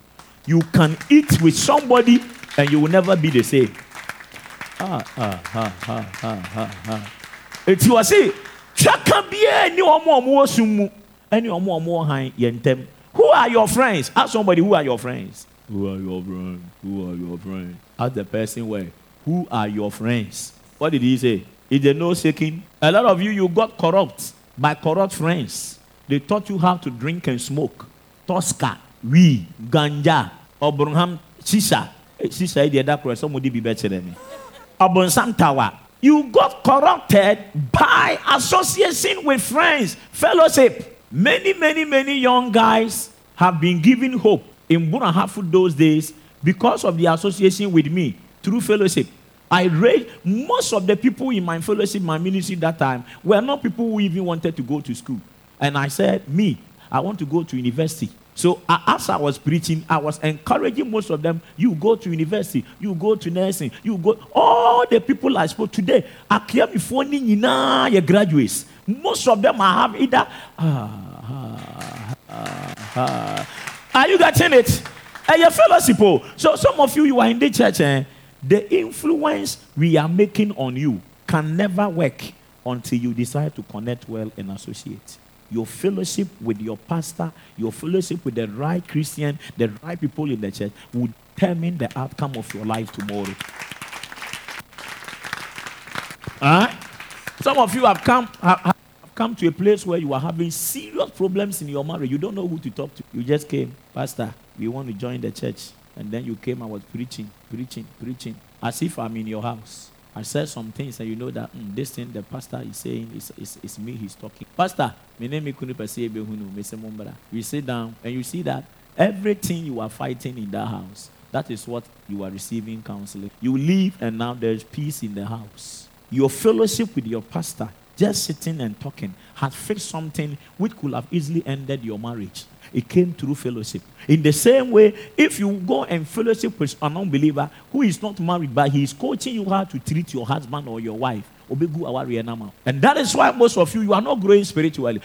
You can eat with somebody and you will never be the same. Ah, ah, ah, ah, ah, ah, ah. Eti wɔ se biara ni wɔn a wɔwɔ sum mu ɛne wɔn a wɔwɔ han ntɛm. Who are your friends? Ask somebody who are your friends. Who are your friends? Who are your friends? Ask the person where. Who are your friends? What did he say? Is there no shaking? A lot of you, you got corrupt by corrupt friends. They taught you how to drink and smoke. Tosca, we, ganja, Obrunham, shisha. Shisha, the other cross, somebody be better than me. Abonsam Tower. You got corrupted by association with friends, fellowship. Many, many, many young guys have been given hope in Brong Ahafo those days because of the association with me through fellowship. I raised most of the people in my fellowship, my ministry that time were not people who even wanted to go to school. And I said, Me, I want to go to university. So as I was preaching, I was encouraging most of them. You go to university, you go to nursing, you go. All the people I spoke today, I clear before your graduates. Most of them I have either. Ah, ah, ah, ah. Are you getting it? And your fellowship. oh. So some of you, you are in the church. Eh? The influence we are making on you can never work until you decide to connect well and associate. Your fellowship with your pastor, your fellowship with the right Christian, the right people in the church will determine the outcome of your life tomorrow. Alright? Some of you have come have, have come to a place where you are having serious problems in your marriage. You don't know who to talk to. You just came, Pastor, we want to join the church. And then you came, I was preaching, preaching, preaching, as if I'm in your house. I said some things, and you know that mm, this thing the pastor is saying is, is, is me he's talking. Pastor, my name is. You sit down, and you see that everything you are fighting in that house, that is what you are receiving counseling. You leave, and now there's peace in the house. Your fellowship with your pastor, just sitting and talking, has fixed something which could have easily ended your marriage. It came through fellowship. In the same way, if you go and fellowship with an unbeliever who is not married, but he is coaching you how to treat your husband or your wife, and that is why most of you you are not growing spiritually.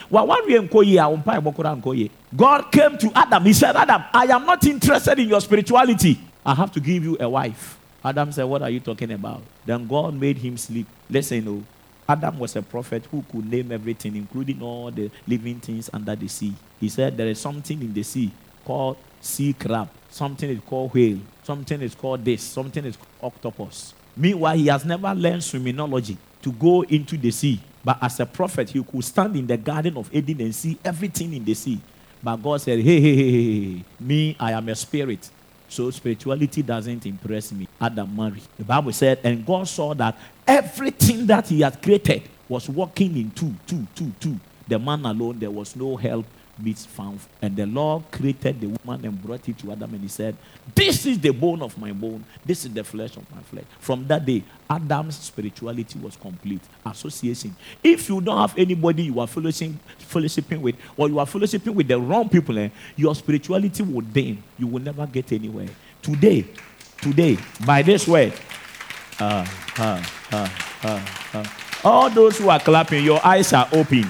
God came to Adam. He said, Adam, I am not interested in your spirituality. I have to give you a wife. Adam said, What are you talking about? Then God made him sleep. Listen, no. Adam was a prophet who could name everything, including all the living things under the sea. He said there is something in the sea called sea crab, something is called whale, something is called this, something is octopus. Meanwhile, he has never learned swimmingology to go into the sea. But as a prophet, he could stand in the garden of Eden and see everything in the sea. But God said, hey, hey, hey, hey, me, I am a spirit. So spirituality doesn't impress me. Adam married. The Bible said, and God saw that everything that he had created was working in two, two, two, two. The man alone, there was no help meets found. And the Lord created the woman and brought it to Adam, and he said, This is the bone of my bone, this is the flesh of my flesh. From that day, Adam's spirituality was complete. Association. If you don't have anybody you are fellowshipping, fellowshipping with, or you are fellowshipping with the wrong people, eh, your spirituality will dim. You will never get anywhere. Today, today, by this word, uh, uh, uh, uh, uh, all those who are clapping, your eyes are open.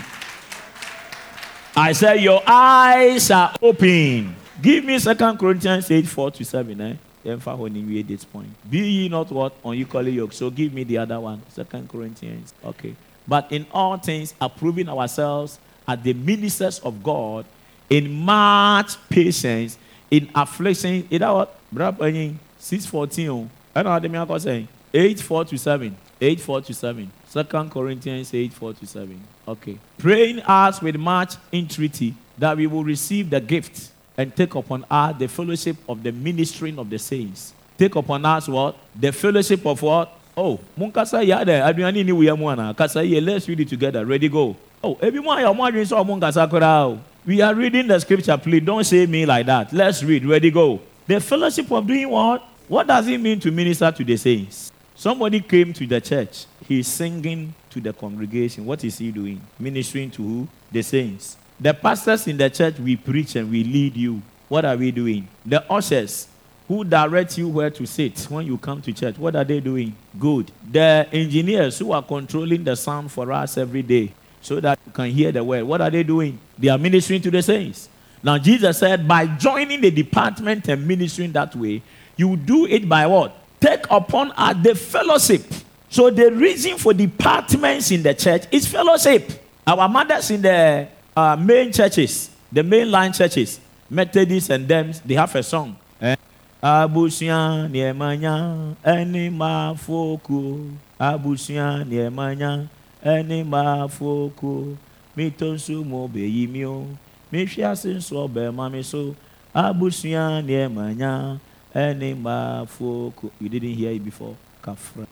I said, Your eyes are open. Give me Second Corinthians 8 4 to 7. Eh? You this point. Be ye not what unequally yoked. So give me the other one. Second Corinthians. Okay. But in all things, approving ourselves as the ministers of God in much patience, in affliction. Is that what? Brother 614. I know what I'm saying. 8 4 to 7. 8 4 to 7. Second Corinthians 8 4 to 7. Okay. Praying us with much entreaty that we will receive the gift and take upon us the fellowship of the ministering of the saints. Take upon us what? The fellowship of what? Oh, munkasa aduane ni wuya mu ana. Kasa let's read it together. Ready go. Oh, everyone munkasa. We are reading the scripture. Please don't say me like that. Let's read. Ready go. The fellowship of doing what? What does it mean to minister to the saints? Somebody came to the church. He's singing to the congregation. What is he doing? Ministering to who? The saints. The pastors in the church, we preach and we lead you. What are we doing? The ushers who direct you where to sit when you come to church, what are they doing? Good. The engineers who are controlling the sound for us every day so that you can hear the word, what are they doing? They are ministering to the saints. Now, Jesus said, by joining the department and ministering that way, you do it by what? Take upon us the fellowship. So the reason for departments in the church is fellowship. Our mothers in the uh, main churches, the mainline churches, Methodists and them, they have a song. Eh? Abusia niemanya eni mafoku Abusia niemanya eni mafoku Mitonsu mo beyimio Mihwiase nso bema me so Abusia niemanya eni You didn't hear it before?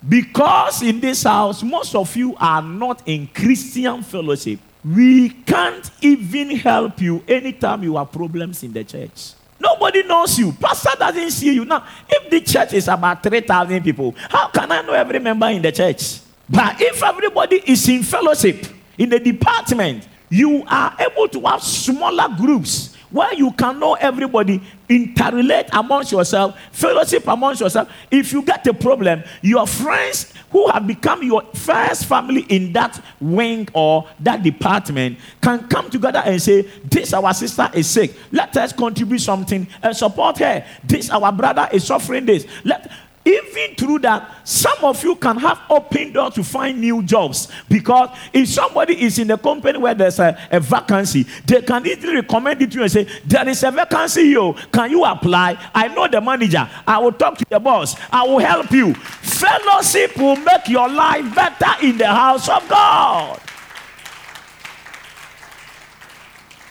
Because in this house, most of you are not in Christian fellowship. We can't even help you anytime you have problems in the church. Nobody knows you. Pastor doesn't see you. Now, if the church is about 3,000 people, how can I know every member in the church? But if everybody is in fellowship, in the department, you are able to have smaller groups where you can know everybody, interrelate amongst yourself, fellowship amongst yourself. If you get a problem, your friends who have become your first family in that wing or that department can come together and say, This our sister is sick. Let us contribute something and support her. This our brother is suffering this. Let even through that, some of you can have open door to find new jobs because if somebody is in a company where there's a, a vacancy, they can easily recommend it to you and say, There is a vacancy here. Can you apply? I know the manager. I will talk to the boss. I will help you. Fellowship will make your life better in the house of God.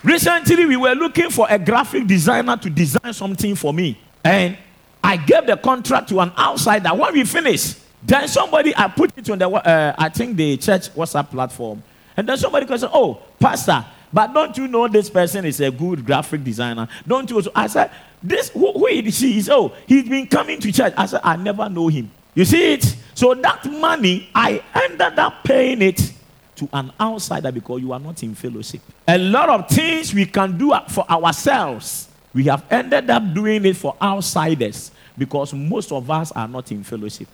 Recently, we were looking for a graphic designer to design something for me. And I gave the contract to an outsider. When we finished, then somebody, I put it on the, uh, I think the church WhatsApp platform. And then somebody could Oh, Pastor, but don't you know this person is a good graphic designer? Don't you? I said, This, who, who is he? Is, oh, he's been coming to church. I said, I never know him. You see it? So that money, I ended up paying it to an outsider because you are not in fellowship. A lot of things we can do for ourselves we have ended up doing it for outsiders because most of us are not in fellowship.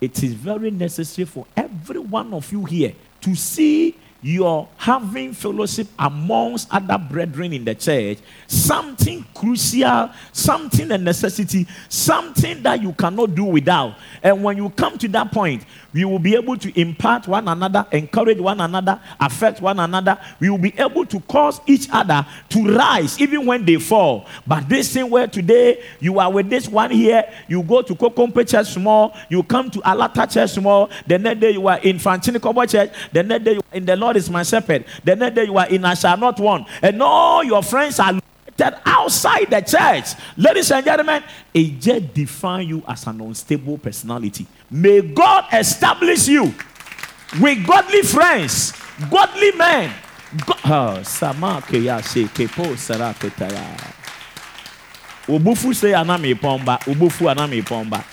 It is very necessary for every one of you here to see you're having fellowship amongst other brethren in the church, something crucial, something a necessity, something that you cannot do without. And when you come to that point, we will be able to impart one another, encourage one another, affect one another. We will be able to cause each other to rise even when they fall. But this thing where today you are with this one here, you go to Kokompe Church small, you come to Alata Church small, the next day you are in Fantinikobo Church, the next day you are in the Lord is my shepherd, the next day you are in I shall not want, and all your friends are that outside the church. Ladies and gentlemen, it just define you as an unstable personality. May God establish you with godly friends, godly men. Say anami anami.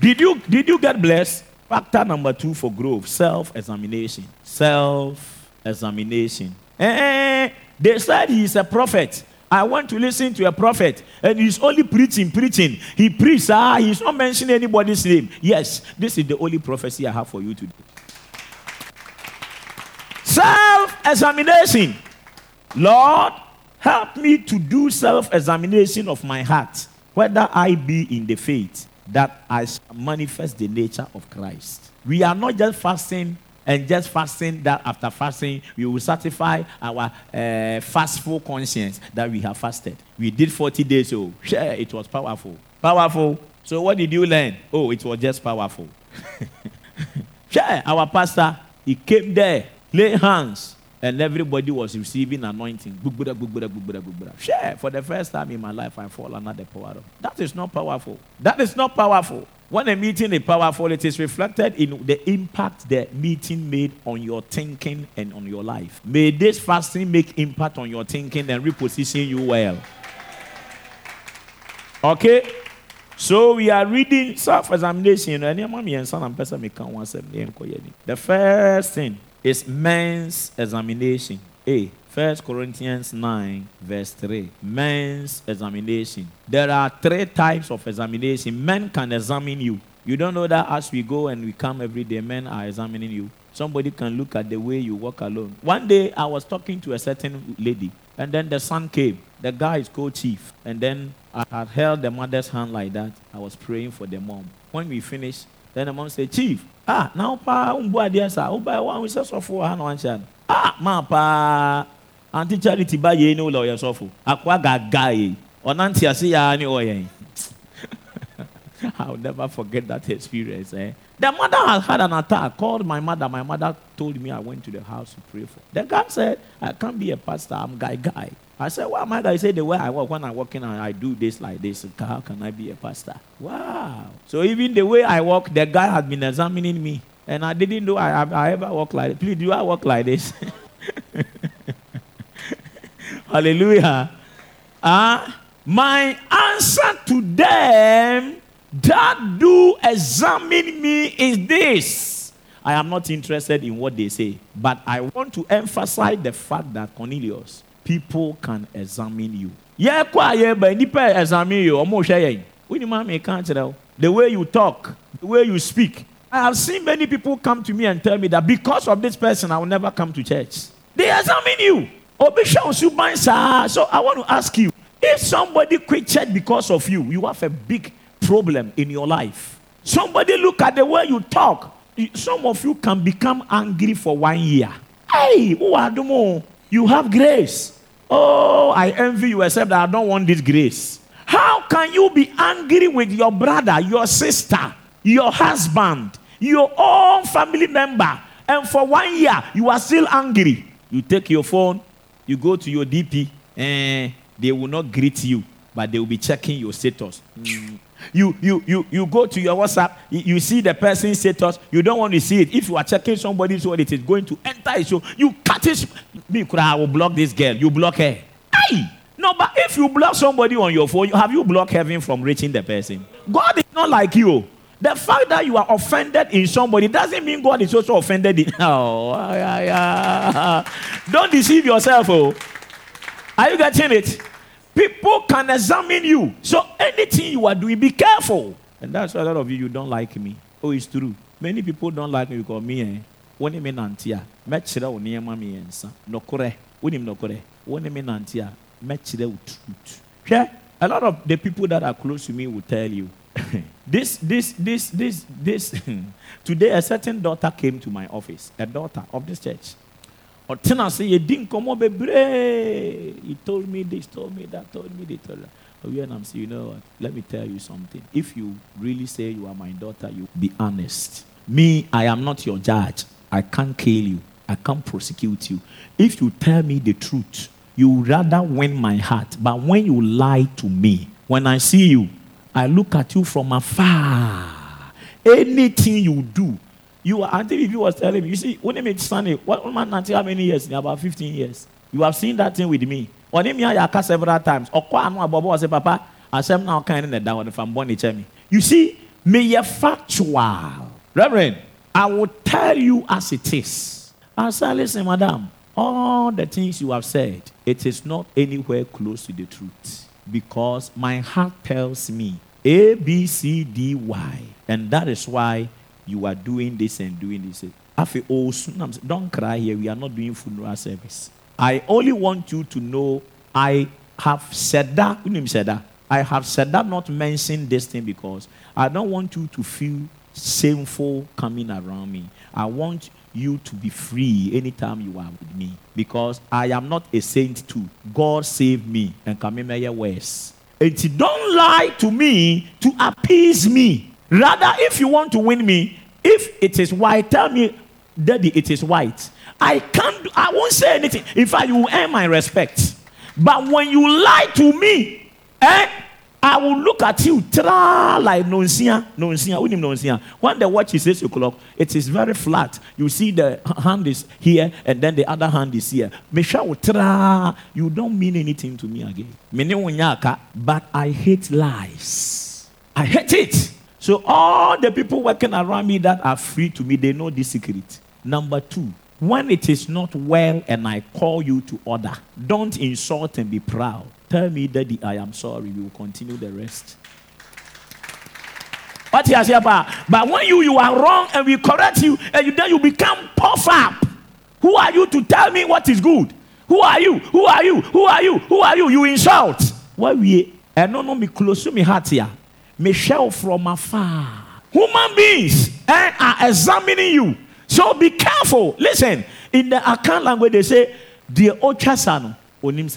Did you did you get blessed? Factor number two for growth: self-examination. Self-examination. Eh, eh, eh, eh. they said he is a prophet. I want to listen to a prophet, and he's only preaching, preaching. He preaches, ah, he's not mentioning anybody's name. Yes, this is the only prophecy I have for you today. Self examination. Lord, help me to do self examination of my heart, whether I be in the faith that I manifest the nature of Christ. We are not just fasting and just fasting that after fasting we will satisfy our uh, fastful conscience that we have fasted we did 40 days so oh, <laughs> yeah, it was powerful powerful so what did you learn oh it was just powerful <laughs> yeah, our pastor he came there lay hands and everybody was receiving anointing. Yeah, for the first time in my life, I fall under the power of. That is not powerful. That is not powerful. When a meeting is powerful, it is reflected in the impact the meeting made on your thinking and on your life. May this fasting make impact on your thinking and reposition you well. Okay? So we are reading self-examination. The first thing is men's examination. A. First Corinthians 9, verse 3. Men's examination. There are three types of examination. Men can examine you. You don't know that as we go and we come every day, men are examining you. Somebody can look at the way you walk alone. One day I was talking to a certain lady, and then the son came. The guy is called chief. And then I had held the mother's hand like that. I was praying for the mom. When we finished, then the mom said, Chief, ah, now pa umbu adia sa, uba wa we so for han wan. Ah, ma pa anti charity ba ye no lo yesofo. Akwa gaga yi. Oyen. I'll never forget that experience. Eh? The mother has had an attack. Called my mother. My mother told me I went to the house to pray for. The guy said, I can't be a pastor. I'm guy guy. I said, Well, my guy said the way I work when I walk in and I do this like this. How can I be a pastor? Wow. So even the way I walk, the guy had been examining me. And I didn't know I, I, I ever walk like this. Please, do I walk like this? <laughs> Hallelujah. Ah, uh, my answer to them that do examine me is this. I am not interested in what they say, but I want to emphasize the fact that Cornelius, people can examine you. Yeah, but nipa examine you. The way you talk, the way you speak. I have seen many people come to me and tell me that because of this person, I will never come to church. They examine you. So I want to ask you if somebody quit church because of you, you have a big problem in your life. Somebody look at the way you talk. Some of you can become angry for one year. Hey, you have grace. Oh, I envy you, except that I don't want this grace. How can you be angry with your brother, your sister, your husband, your own family member, and for one year you are still angry? You take your phone, you go to your DP, and they will not greet you, but they will be checking your status. Mm. You, you, you, you go to your WhatsApp, you, you, see the person's status, you don't want to see it. If you are checking somebody's what it is going to enter it, so you cut it. Me, I will block this girl. You block her. Aye. No, but if you block somebody on your phone, have you blocked heaven from reaching the person? God is not like you. The fact that you are offended in somebody doesn't mean God is also offended in. <laughs> Oh, yeah, yeah. Don't deceive yourself. Oh. Are you getting it? People can examine you. So anything you are doing, be careful. And that's why a lot of you, you don't like me. Oh, it's true. Many people don't like me because me, eh, when you mean antia, matchira o niyama mi yensa. Nokore. Him nokore. When you mean antia, matchira o truth. Yeah? A lot of the people that are close to me will tell you. <laughs> this, this, this, this, this. <laughs> Today, a certain daughter came to my office, a daughter of this church. Nkɔmmɔ bebree he told me this told me that told me this told that. Owie nam say you know what? Let me tell you something. If you really say you are my daughter you be honest. Me i am not your judge. I can't kill you. I can't prosecute you. If you tell me the truth you rather win my heart. But when you lie to me when i see you i look at you from afar anything you do you are, Auntie Vivi was telling me, you see, when they made Sunday, what man Auntie how many years? About 15 years. You have seen that thing with me. Or me I cast several times. Or kwa anu abobo was papa, I asem now kind of down from born me. You see, me a factual. Reverend, I will tell you as it is. I say, listen, madam, all the things you have said, it is not anywhere close to the truth. Because my heart tells me A, B, C, D, Y. And that is why you are doing this and doing this. Oh, don't cry here. We are not doing funeral service. I only want you to know I have said that. said that. I have said that not mention this thing because I don't want you to feel shameful coming around me. I want you to be free anytime you are with me because I am not a saint too. God save me and come in my worse. And don't lie to me to appease me. Rather, if you want to win me, if it is white, tell me, Daddy, it is white. I can't, I won't say anything. In fact, you will earn my respect. But when you lie to me, eh, I will look at you tra like nonsia, nonsia. What nonsia? When the watch is six o'clock, it is very flat. You see the hand is here, and then the other hand is here. Misha tra. You don't mean anything to me again. But I hate lies. I hate it. So all the people working around me that are free to me, they know this secret. Number two, when it is not well and I call you to order, don't insult and be proud. Tell me, Daddy, I am sorry. We will continue the rest. What he has here, but when you you are wrong and we correct you, and you, then you become puff up. Who are you to tell me what is good? Who are you? Who are you? Who are you? Who are you? You insult. Why we? And no no me close to me heart here. Me shell from afar. Human beings eh, are examining you. So be careful. Listen, in the Akan language, they say, the ochasano onim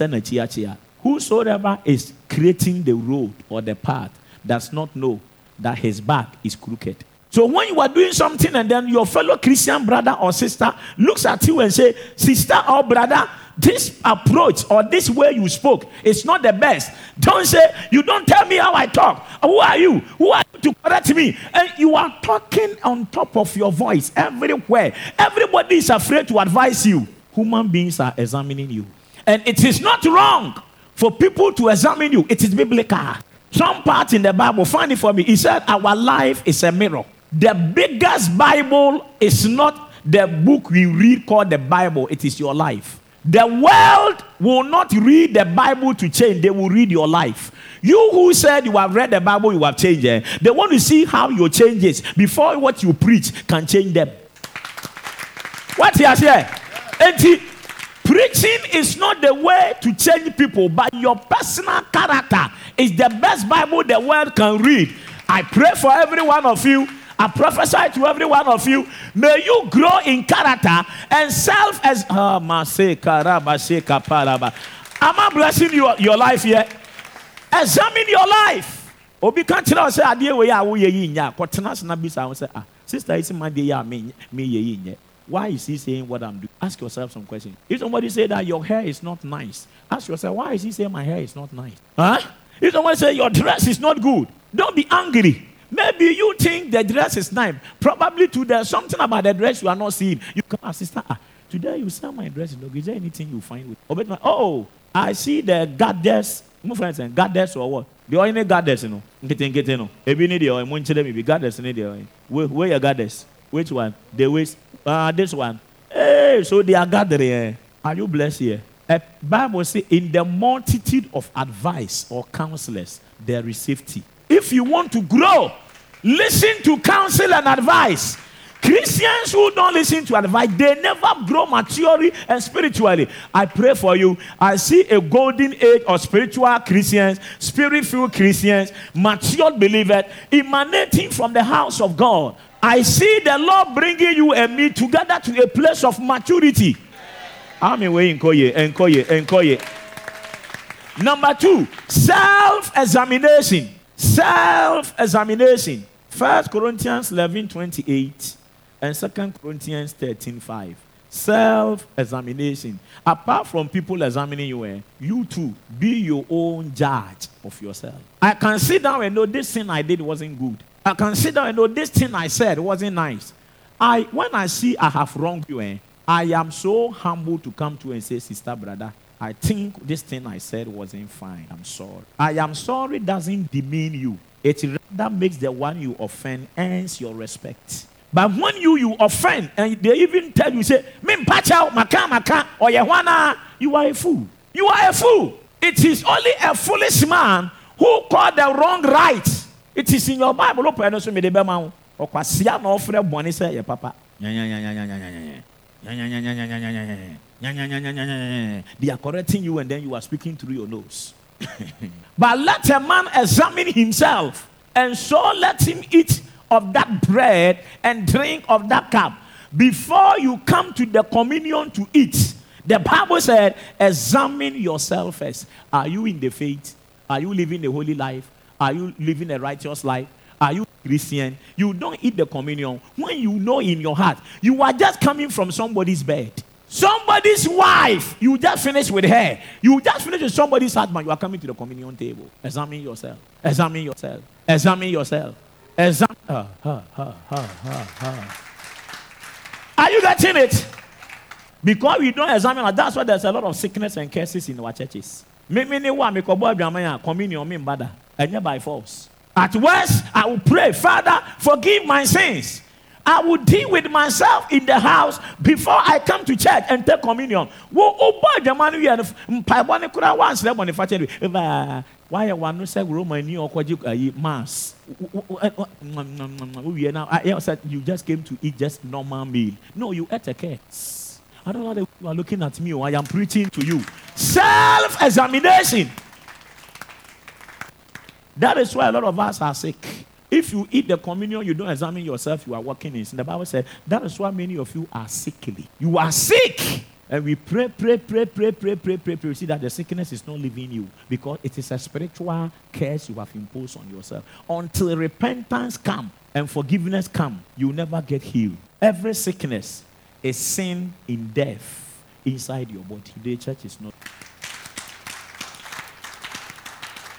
Whosoever is creating the road or the path does not know that his back is crooked. So when you are doing something and then your fellow Christian brother or sister looks at you and say, sister or brother, this approach or this way you spoke is not the best. Don't say, you don't tell me how I talk. Who are you? Who are you to correct me? And you are talking on top of your voice everywhere. Everybody is afraid to advise you. Human beings are examining you. And it is not wrong for people to examine you, it is biblical. Some part in the Bible, find it for me. He said, Our life is a mirror. The biggest Bible is not the book we read called the Bible, it is your life. The world will not read the Bible to change, they will read your life. You who said you have read the Bible, you have changed. Eh? They want to see how your changes before what you preach can change them. What he has here? Preaching is not the way to change people, but your personal character is the best Bible the world can read. I pray for every one of you I prophesy to every one of you. May you grow in character and self as ah, Am I blessing you, your life here? Examine your life. Obi kan kyerɛ sɛ adeɛ wei a woyɛ yi nyɛ kɔtena ase na bisa wo sɛ ah sister yi si ma deɛ yɛ me me yɛ yi nyɛ why is he saying what I'm doing? Ask yourself some questions. If somebody say that your hair is not nice, ask yourself why is he saying my hair is not nice? Huh? If somebody say your dress is not good, don't be angry. Maybe you think the dress is nice. Probably too, there's something about the dress you are not seeing. You come, sister, ah, today you sell my dress. Is there anything you find with? Oh, oh I see the goddess. My friends, goddess or what? The only goddess, you know. Getting, getting, no. Ebi ni the oil. Mun chile maybe goddess ni the oil. Where your goddess? Which one? The waist. Ah, this one. Hey, so they are gathering. Eh? Are you blessed here? A Bible says, in the multitude of advice or counselors, there is safety. If you want to grow, Listen to counsel and advice. Christians who don't listen to advice, they never grow maturely and spiritually. I pray for you. I see a golden age of spiritual Christians, spirit filled Christians, mature believers emanating from the house of God. I see the Lord bringing you and me together to a place of maturity. I'm away in Number two, self examination. Self examination. First Corinthians 11 28 and Second Corinthians 13 5. Self examination. Apart from people examining you, eh, you too be your own judge of yourself. I can sit down and know this thing I did wasn't good. I can sit down and know this thing I said wasn't nice. I when I see I have wronged you, eh, I am so humble to come to and say, Sister, brother, I think this thing I said wasn't fine. I'm sorry. I am sorry doesn't demean you. It rather makes the one you offend earns your respect. But when you you offend and they even tell you, say, "Me out, maka maka," or "Yewana," you are a fool. You are a fool. It is only a foolish man who called the wrong right. It is in your Bible. Open so me de bema o kwasia na ofre boni say ye papa. They are correcting you and then you are speaking through your nose. but let a man examine himself, and so let him eat of that bread and drink of that cup before you come to the communion to eat. The Bible said, Examine yourself first. Are you in the faith? Are you living a holy life? Are you living a righteous life? Are you Christian? You don't eat the communion when you know in your heart you are just coming from somebody's bed. Somebody's wife, you just finished with her. You just finished with somebody's husband. You are coming to the communion table. Examine yourself. Examine yourself. Examine yourself. Examine. Uh, uh, uh, are you getting it? Because we don't examine, that's why there's a lot of sickness and curses in our churches. Wa, me, communion, and by force. At worst, I will pray, Father, forgive my sins. I will deal with myself in the house before I come to church and take communion. Why obo jamanu ye mpaebɔ ne kura wa nsrɛ bɔ ne fa kyɛ wayɛ wano sɛ romani ɔkɔgye ayi mass you just came to eat just normal meal no you cake I don't know that you are looking at me or I am preaching to you self-examination that is why a lot of us are sick if you eat the communion, you don't examine yourself, you are walking in sin. The Bible said that is why many of you are sickly. You are sick. And we pray, pray, pray, pray, pray, pray, pray, pray. See that the sickness is not leaving you because it is a spiritual curse you have imposed on yourself. Until repentance come and forgiveness come, you never get healed. Every sickness is sin in death inside your body. The church is not.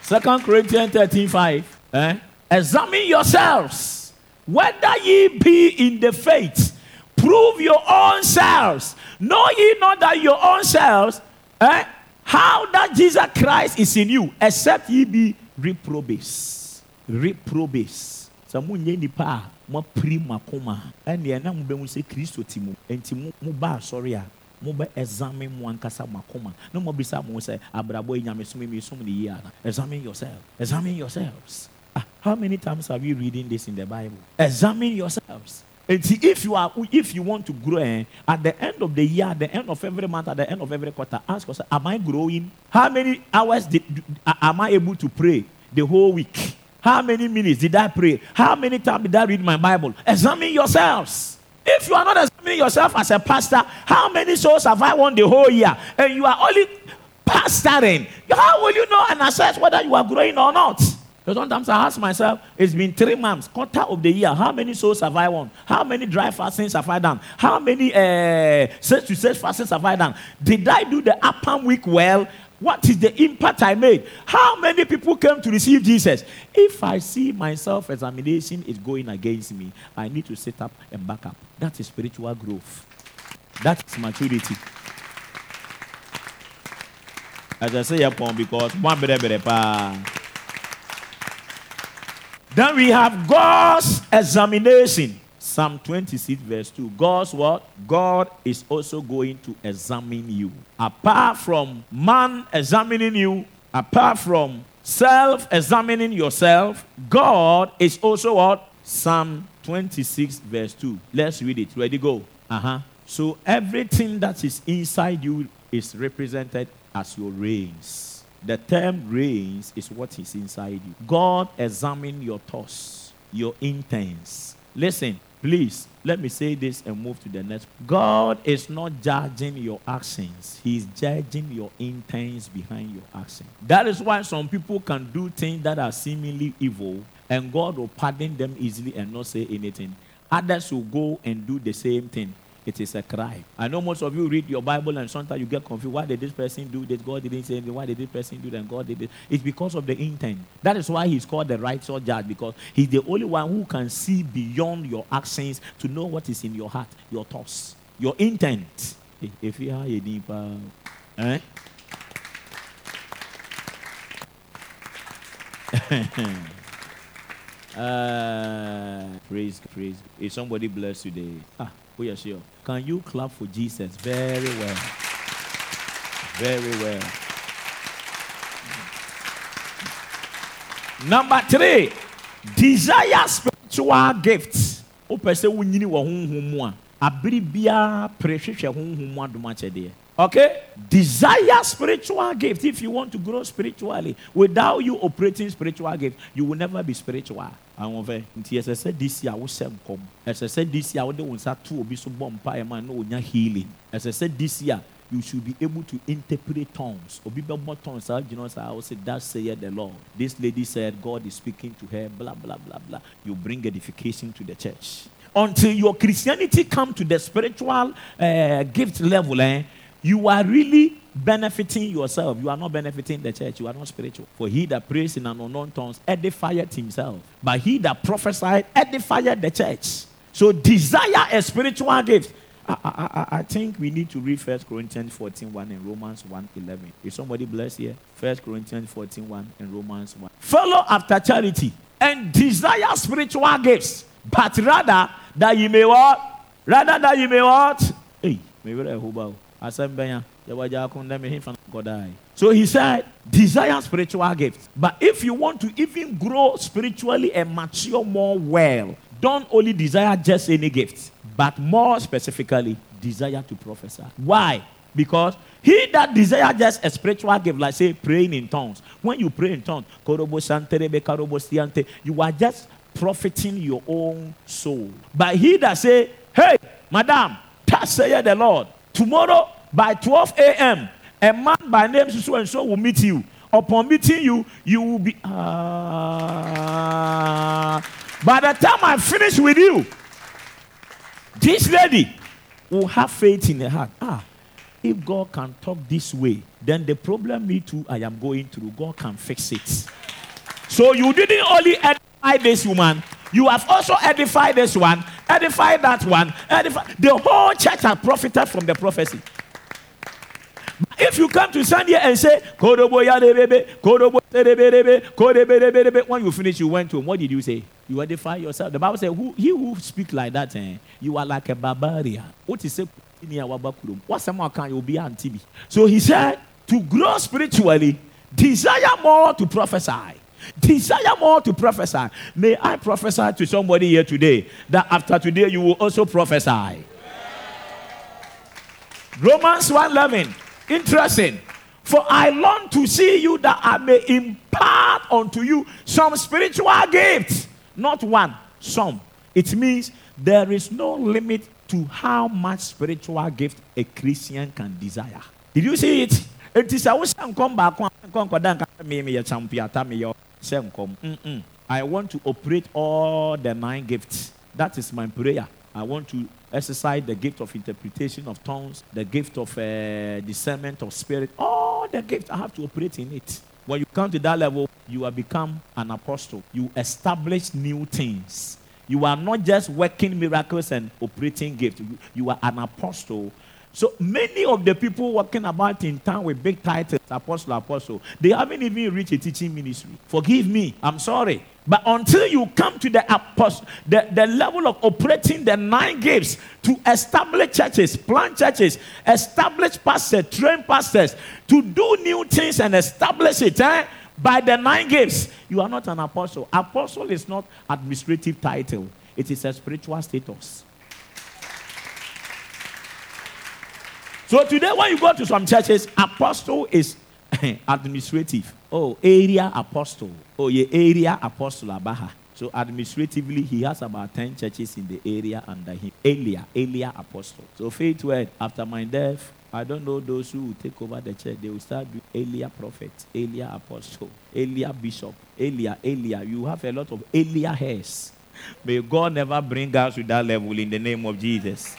Second Corinthians 13 5. Eh? Examine yourselves whether ye be in the faith. Prove your own selves. Know ye not that your own selves, eh, how that Jesus Christ is in you, except ye be reprobates. Reprobates. Sɛ mo nyɛ nipa a mo apiri mo akoma ɛnneɛ na mo bɛ mu sɛ kristo ti mu nti mo mo ba asɔre a mo bɛ examine mo ankasa mo akoma na mo bisa mo sɛ abrabɔ yi nyame som mi som ne yie ana examine yourself examine yourselves. Ah, how many times are we reading this in the Bible? Examine yourselves. And see if you are if you want to grow eh, at the end of the year, at the end of every month, at the end of every quarter, ask yourself, Am I growing? How many hours did am I able to pray the whole week? How many minutes did I pray? How many times did I read my Bible? Examine yourselves. If you are not examining yourself as a pastor, how many souls have I won the whole year? And you are only pastoring. How will you know and assess whether you are growing or not? Because sometimes I ask myself, it's been three months, quarter of the year. How many souls have I won? How many dry fastings have I done? How many uh, search to search fastings have I done? Did I do the upper week well? What is the impact I made? How many people came to receive Jesus? If I see my self examination is going against me, I need to sit up and back up. That is spiritual growth. That is maturity. As I say, because one then we have God's examination. Psalm 26, verse 2. God's what? God is also going to examine you. Apart from man examining you, apart from self examining yourself, God is also what? Psalm 26, verse 2. Let's read it. Ready, go. Uh huh. So everything that is inside you is represented as your reins. The term reins is what is inside you. God examine your thoughts, your intents. Listen, please, let me say this and move to the next. God is not judging your actions, He's judging your intents behind your action. That is why some people can do things that are seemingly evil, and God will pardon them easily and not say anything. Others will go and do the same thing it is a crime. I know most of you read your Bible and sometimes you get confused. Why did this person do this? God didn't say anything. Why did this person do that? God did it. It's because of the intent. That is why he's called the righteous judge because he's the only one who can see beyond your actions to know what is in your heart, your thoughts, your intent. If you are a eh? <laughs> uh, praise, praise. Is somebody blessed you? Ah, we are sure. Can you clap for Jesus? Very well. Very well. Number three, desire spiritual gifts. O pɛ sɛ wonyini wɔ honhom mu a abere biara pere hwehwɛ honhom mu adom akyɛdeɛ. Okay? Desire spiritual gift. If you want to grow spiritually, without you operating spiritual gift, you will never be spiritual. ahomfɛ nti ɛsɛ sɛ this year wohyɛ nkɔm ɛsɛ sɛ this year wode wo nsa to obi so bɔ mpaeɛ ma na ɔnya healing ɛsɛ sɛ this year you should be able to interpret tongues. Obi bɛbɔ tongues saa gyina saa o say that saith the Lord. This lady said God is speaking to her blah blah blah blah. You bring edification to the church. Until your Christianity come to the spiritual uh, gift level, eh, you are really benefiting yourself. You are not benefiting the church. You are not spiritual. For he that prays in an unknown tongues edified himself. But he that prophesied edified the church. So desire a spiritual gift. I, I, I, think we need to read 1 Corinthians 14 1 and Romans 1 11. Is somebody blessed here? 1 Corinthians 14 1 and Romans 1. Follow after charity and desire spiritual gifts, but rather that you may what? Rather that you may what? Hey, I So he said, desire spiritual gifts. But if you want to even grow spiritually and mature more well, don't only desire just any gifts, but more specifically, desire to prophesy. Why? Because he that desire just a spiritual gift, like say praying in tongues. When you pray in tongues, you are just profiting your own soul. But he that say, Hey, madam, thus saith the Lord, tomorrow by 12 a.m., a man by name so and so will meet you. Upon meeting you, you will be. Uh, by the time I finish with you, this lady will have faith in her heart. Ah, if God can talk this way, then the problem me too I am going through, God can fix it. So you didn't only edify this woman, you have also edified this one, edified that one, edify. The whole church has profited from the prophecy. If you come to stand here and say, when you finish, you went to him, what did you say? You edify yourself. The Bible says, who, He who speak like that, eh, you are like a barbarian. What is it? So he said, to grow spiritually, desire more to prophesy. Desire more to prophesy. May I prophesy to somebody here today that after today you will also prophesy. Romans 1:11 Interesting. For I long to see you that I may impart unto you some spiritual gifts. Not one, some. It means there is no limit to how much spiritual gift a Christian can desire. Did you see it? It is a come back I want to operate all the nine gifts. That is my prayer. I want to exercise the gift of interpretation of tongues, the gift of uh, discernment of spirit, all the gifts I have to operate in it. When you come to that level, you have become an apostle. You establish new things. You are not just working miracles and operating gifts. You are an apostle so many of the people working about in town with big titles, apostle, apostle, they haven't even reached a teaching ministry. Forgive me, I'm sorry. But until you come to the apostle, the, the level of operating the nine gifts to establish churches, plant churches, establish pastors, train pastors, to do new things and establish it, eh? by the nine gifts, you are not an apostle. Apostle is not administrative title, it is a spiritual status. So today, when you go to some churches, apostle is <laughs> administrative. Oh, area apostle. Oh, yeah, area apostle abaha. So administratively, he has about 10 churches in the area under him. Elia, Elia apostle. So faith word, after my death, I don't know those who will take over the church. They will start doing Elia prophet, Elia apostle, Elia bishop, Elia, Elia. You have a lot of Elia hairs. May God never bring us to that level in the name of Jesus.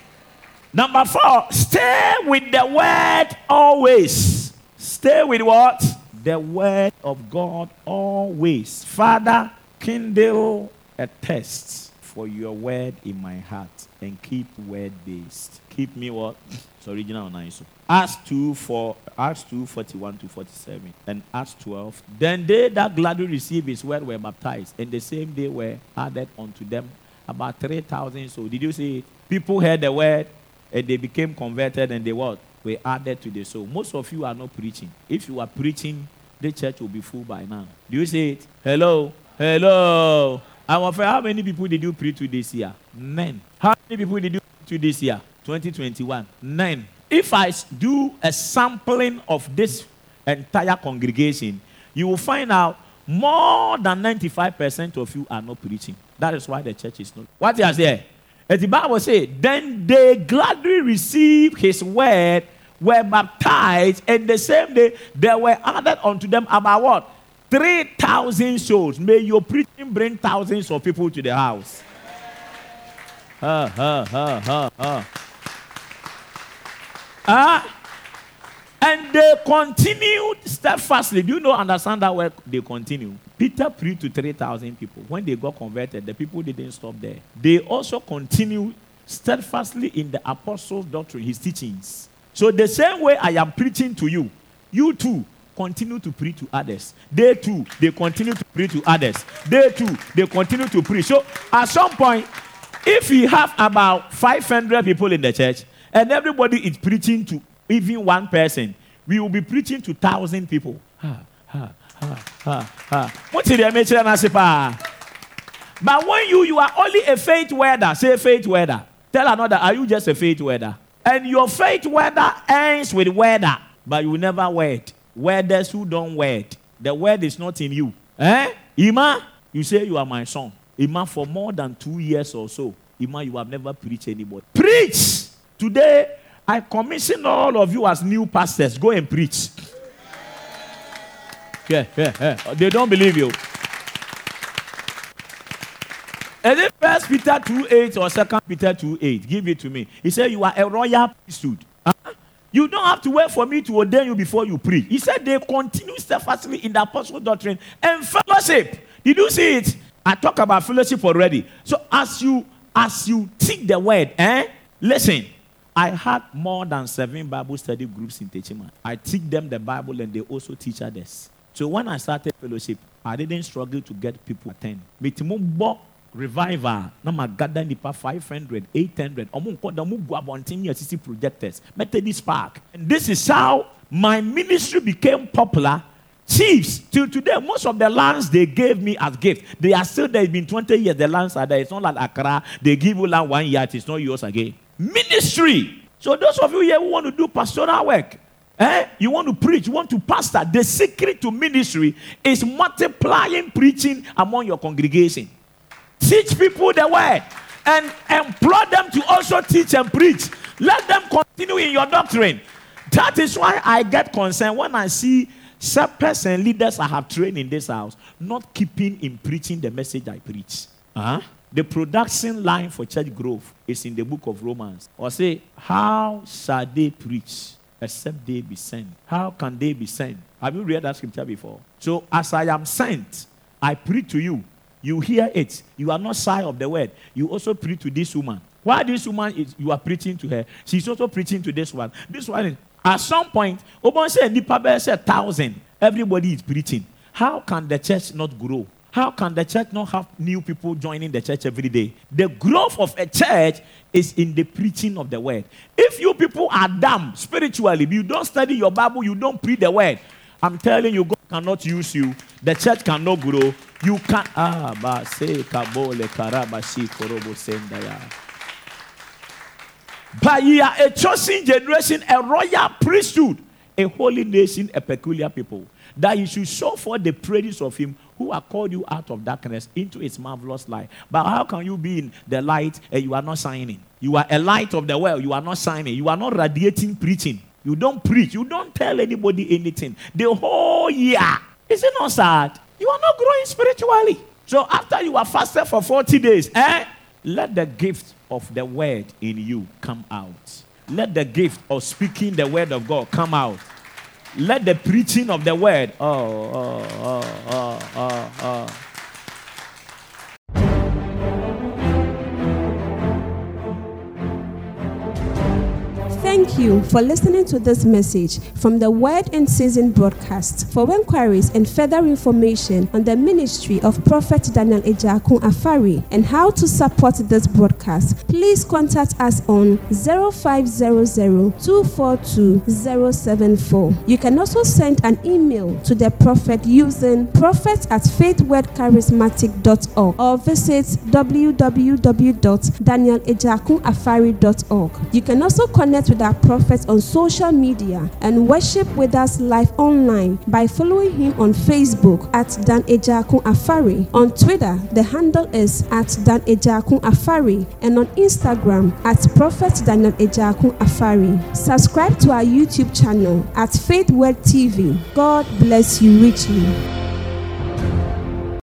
Number four, stay with the word always. Stay with what? The word of God always. Father, kindle a test for your word in my heart and keep word based. Keep me what? <laughs> It's original nice. Acts 2 for Acts 2 41 to 47 and Acts 12. Then they that gladly received his word were baptized, and the same day were added unto them about 3,000. So, did you see? People heard the word, and they became converted and they what? Were added to the soul. Most of you are not preaching. If you are preaching, the church will be full by now. Do you see it? Hello? Hello? I'm afraid how many people did you preach to this year? Nine. How many people did you preach to this year? 2021. Nine. If I do a sampling of this entire congregation, you will find out more than 95% of you are not preaching. That is why the church is not. What is there? As the Bible says, then they gladly received his word, were baptized, and the same day there were added unto them about what? 3,000 souls. May your preaching bring thousands of people to the house. Ha, ha, ha, ha, ha. Ah, and they continued steadfastly. Do you know, understand that word? They continue. Peter preached to 3,000 people. When they got converted, the people didn't stop there. They also continued steadfastly in the apostles' doctrine, his teachings. So, the same way I am preaching to you, you too continue to preach to others. They too, they continue to preach to others. They too, they continue to preach. So, at some point, if we have about 500 people in the church and everybody is preaching to even one person, we will be preaching to thousand people. Ha, ha. What did I mention? But when you you are only a faith weather, say faith weather. Tell another, are you just a faith weather? And your faith weather ends with weather, but you never wed. Wedders who don't wed. The word is not in you. Eh? Ima, you say you are my son. Ima, for more than two years or so, Ima, you have never preached anybody. Preach! Today, I commission all of you as new pastors. Go and preach. Yeah, yeah, yeah. They don't believe you. Is it First Peter 2 8 or Second Peter 2 8? Give it to me. He said, You are a royal priesthood. Huh? You don't have to wait for me to ordain you before you preach. He said they continue steadfastly in the apostle doctrine and fellowship. Did you see it? I talk about fellowship already. So as you as you teach the word, eh? Listen, I had more than seven Bible study groups in Techiman. I teach them the Bible and they also teach others. So when I started fellowship, I didn't struggle to get people attend. Revival. Na ma gather nipa 500 800 ɔmo nkɔ da ɔmo gu abɔnten yɛ sisi projectors. Methodist park. And this is how my ministry became popular. Chiefs till today most of the lands they gave me as gift they are still there. It's been 20 years the lands are there. It's not like accra. They give you land one year it's not yours again. Ministry. So those of you here who want to do pastoral work Eh? You want to preach, you want to pastor. The secret to ministry is multiplying preaching among your congregation. Teach people the word and employ them to also teach and preach. Let them continue in your doctrine. That is why I get concerned when I see shepherds and leaders I have trained in this house not keeping in preaching the message I preach. Uh-huh. The production line for church growth is in the book of Romans. Or say, How shall they preach except they be sent? How can they be sent? Have you read that scripture before? So, as I am sent, I preach to you you hear it. You are not shy of the word. You also preach to this woman. Why this woman is you are preaching to her? She's also preaching to this one. This one is at some point, Obon said Nipabe said thousand. Everybody is preaching. How can the church not grow? How can the church not have new people joining the church every day? The growth of a church is in the preaching of the word. If you people are dumb spiritually, you don't study your Bible, you don't preach the word, I'm telling you, God cannot use you. The church cannot grow. You can't. Ah. But ye are a chosen generation, a royal priesthood, a holy nation, a peculiar people, that you should show for the praises of him who have called you out of darkness into its marvelous light. But how can you be in the light and you are not shining? You are a light of the world, you are not shining, you are not radiating preaching. You don't preach. You don't tell anybody anything. The whole year. Is it not sad? You are not growing spiritually. So after you are fasted for 40 days, eh? Let the gift of the word in you come out. Let the gift of speaking the word of God come out. Let the preaching of the word. Oh, oh, oh, oh, oh, oh. Thank you for listening to this message from the Word and Season broadcast. For inquiries and further information on the ministry of Prophet Daniel Ejakun Afari and how to support this broadcast, please contact us on 0500-242-074. You can also send an email to the prophet using prophet at faithwordcharismatic.org or visit www.danielejakunafari.org. You can also connect with our on social media and worship with us live online by following him on Facebook at Dan Ejakun Afari. On Twitter, the handle is at Dan Ejakun Afari and on Instagram at Prophet Daniel Ejakun Afari. Subscribe to our YouTube channel at Faith Word TV. God bless you richly.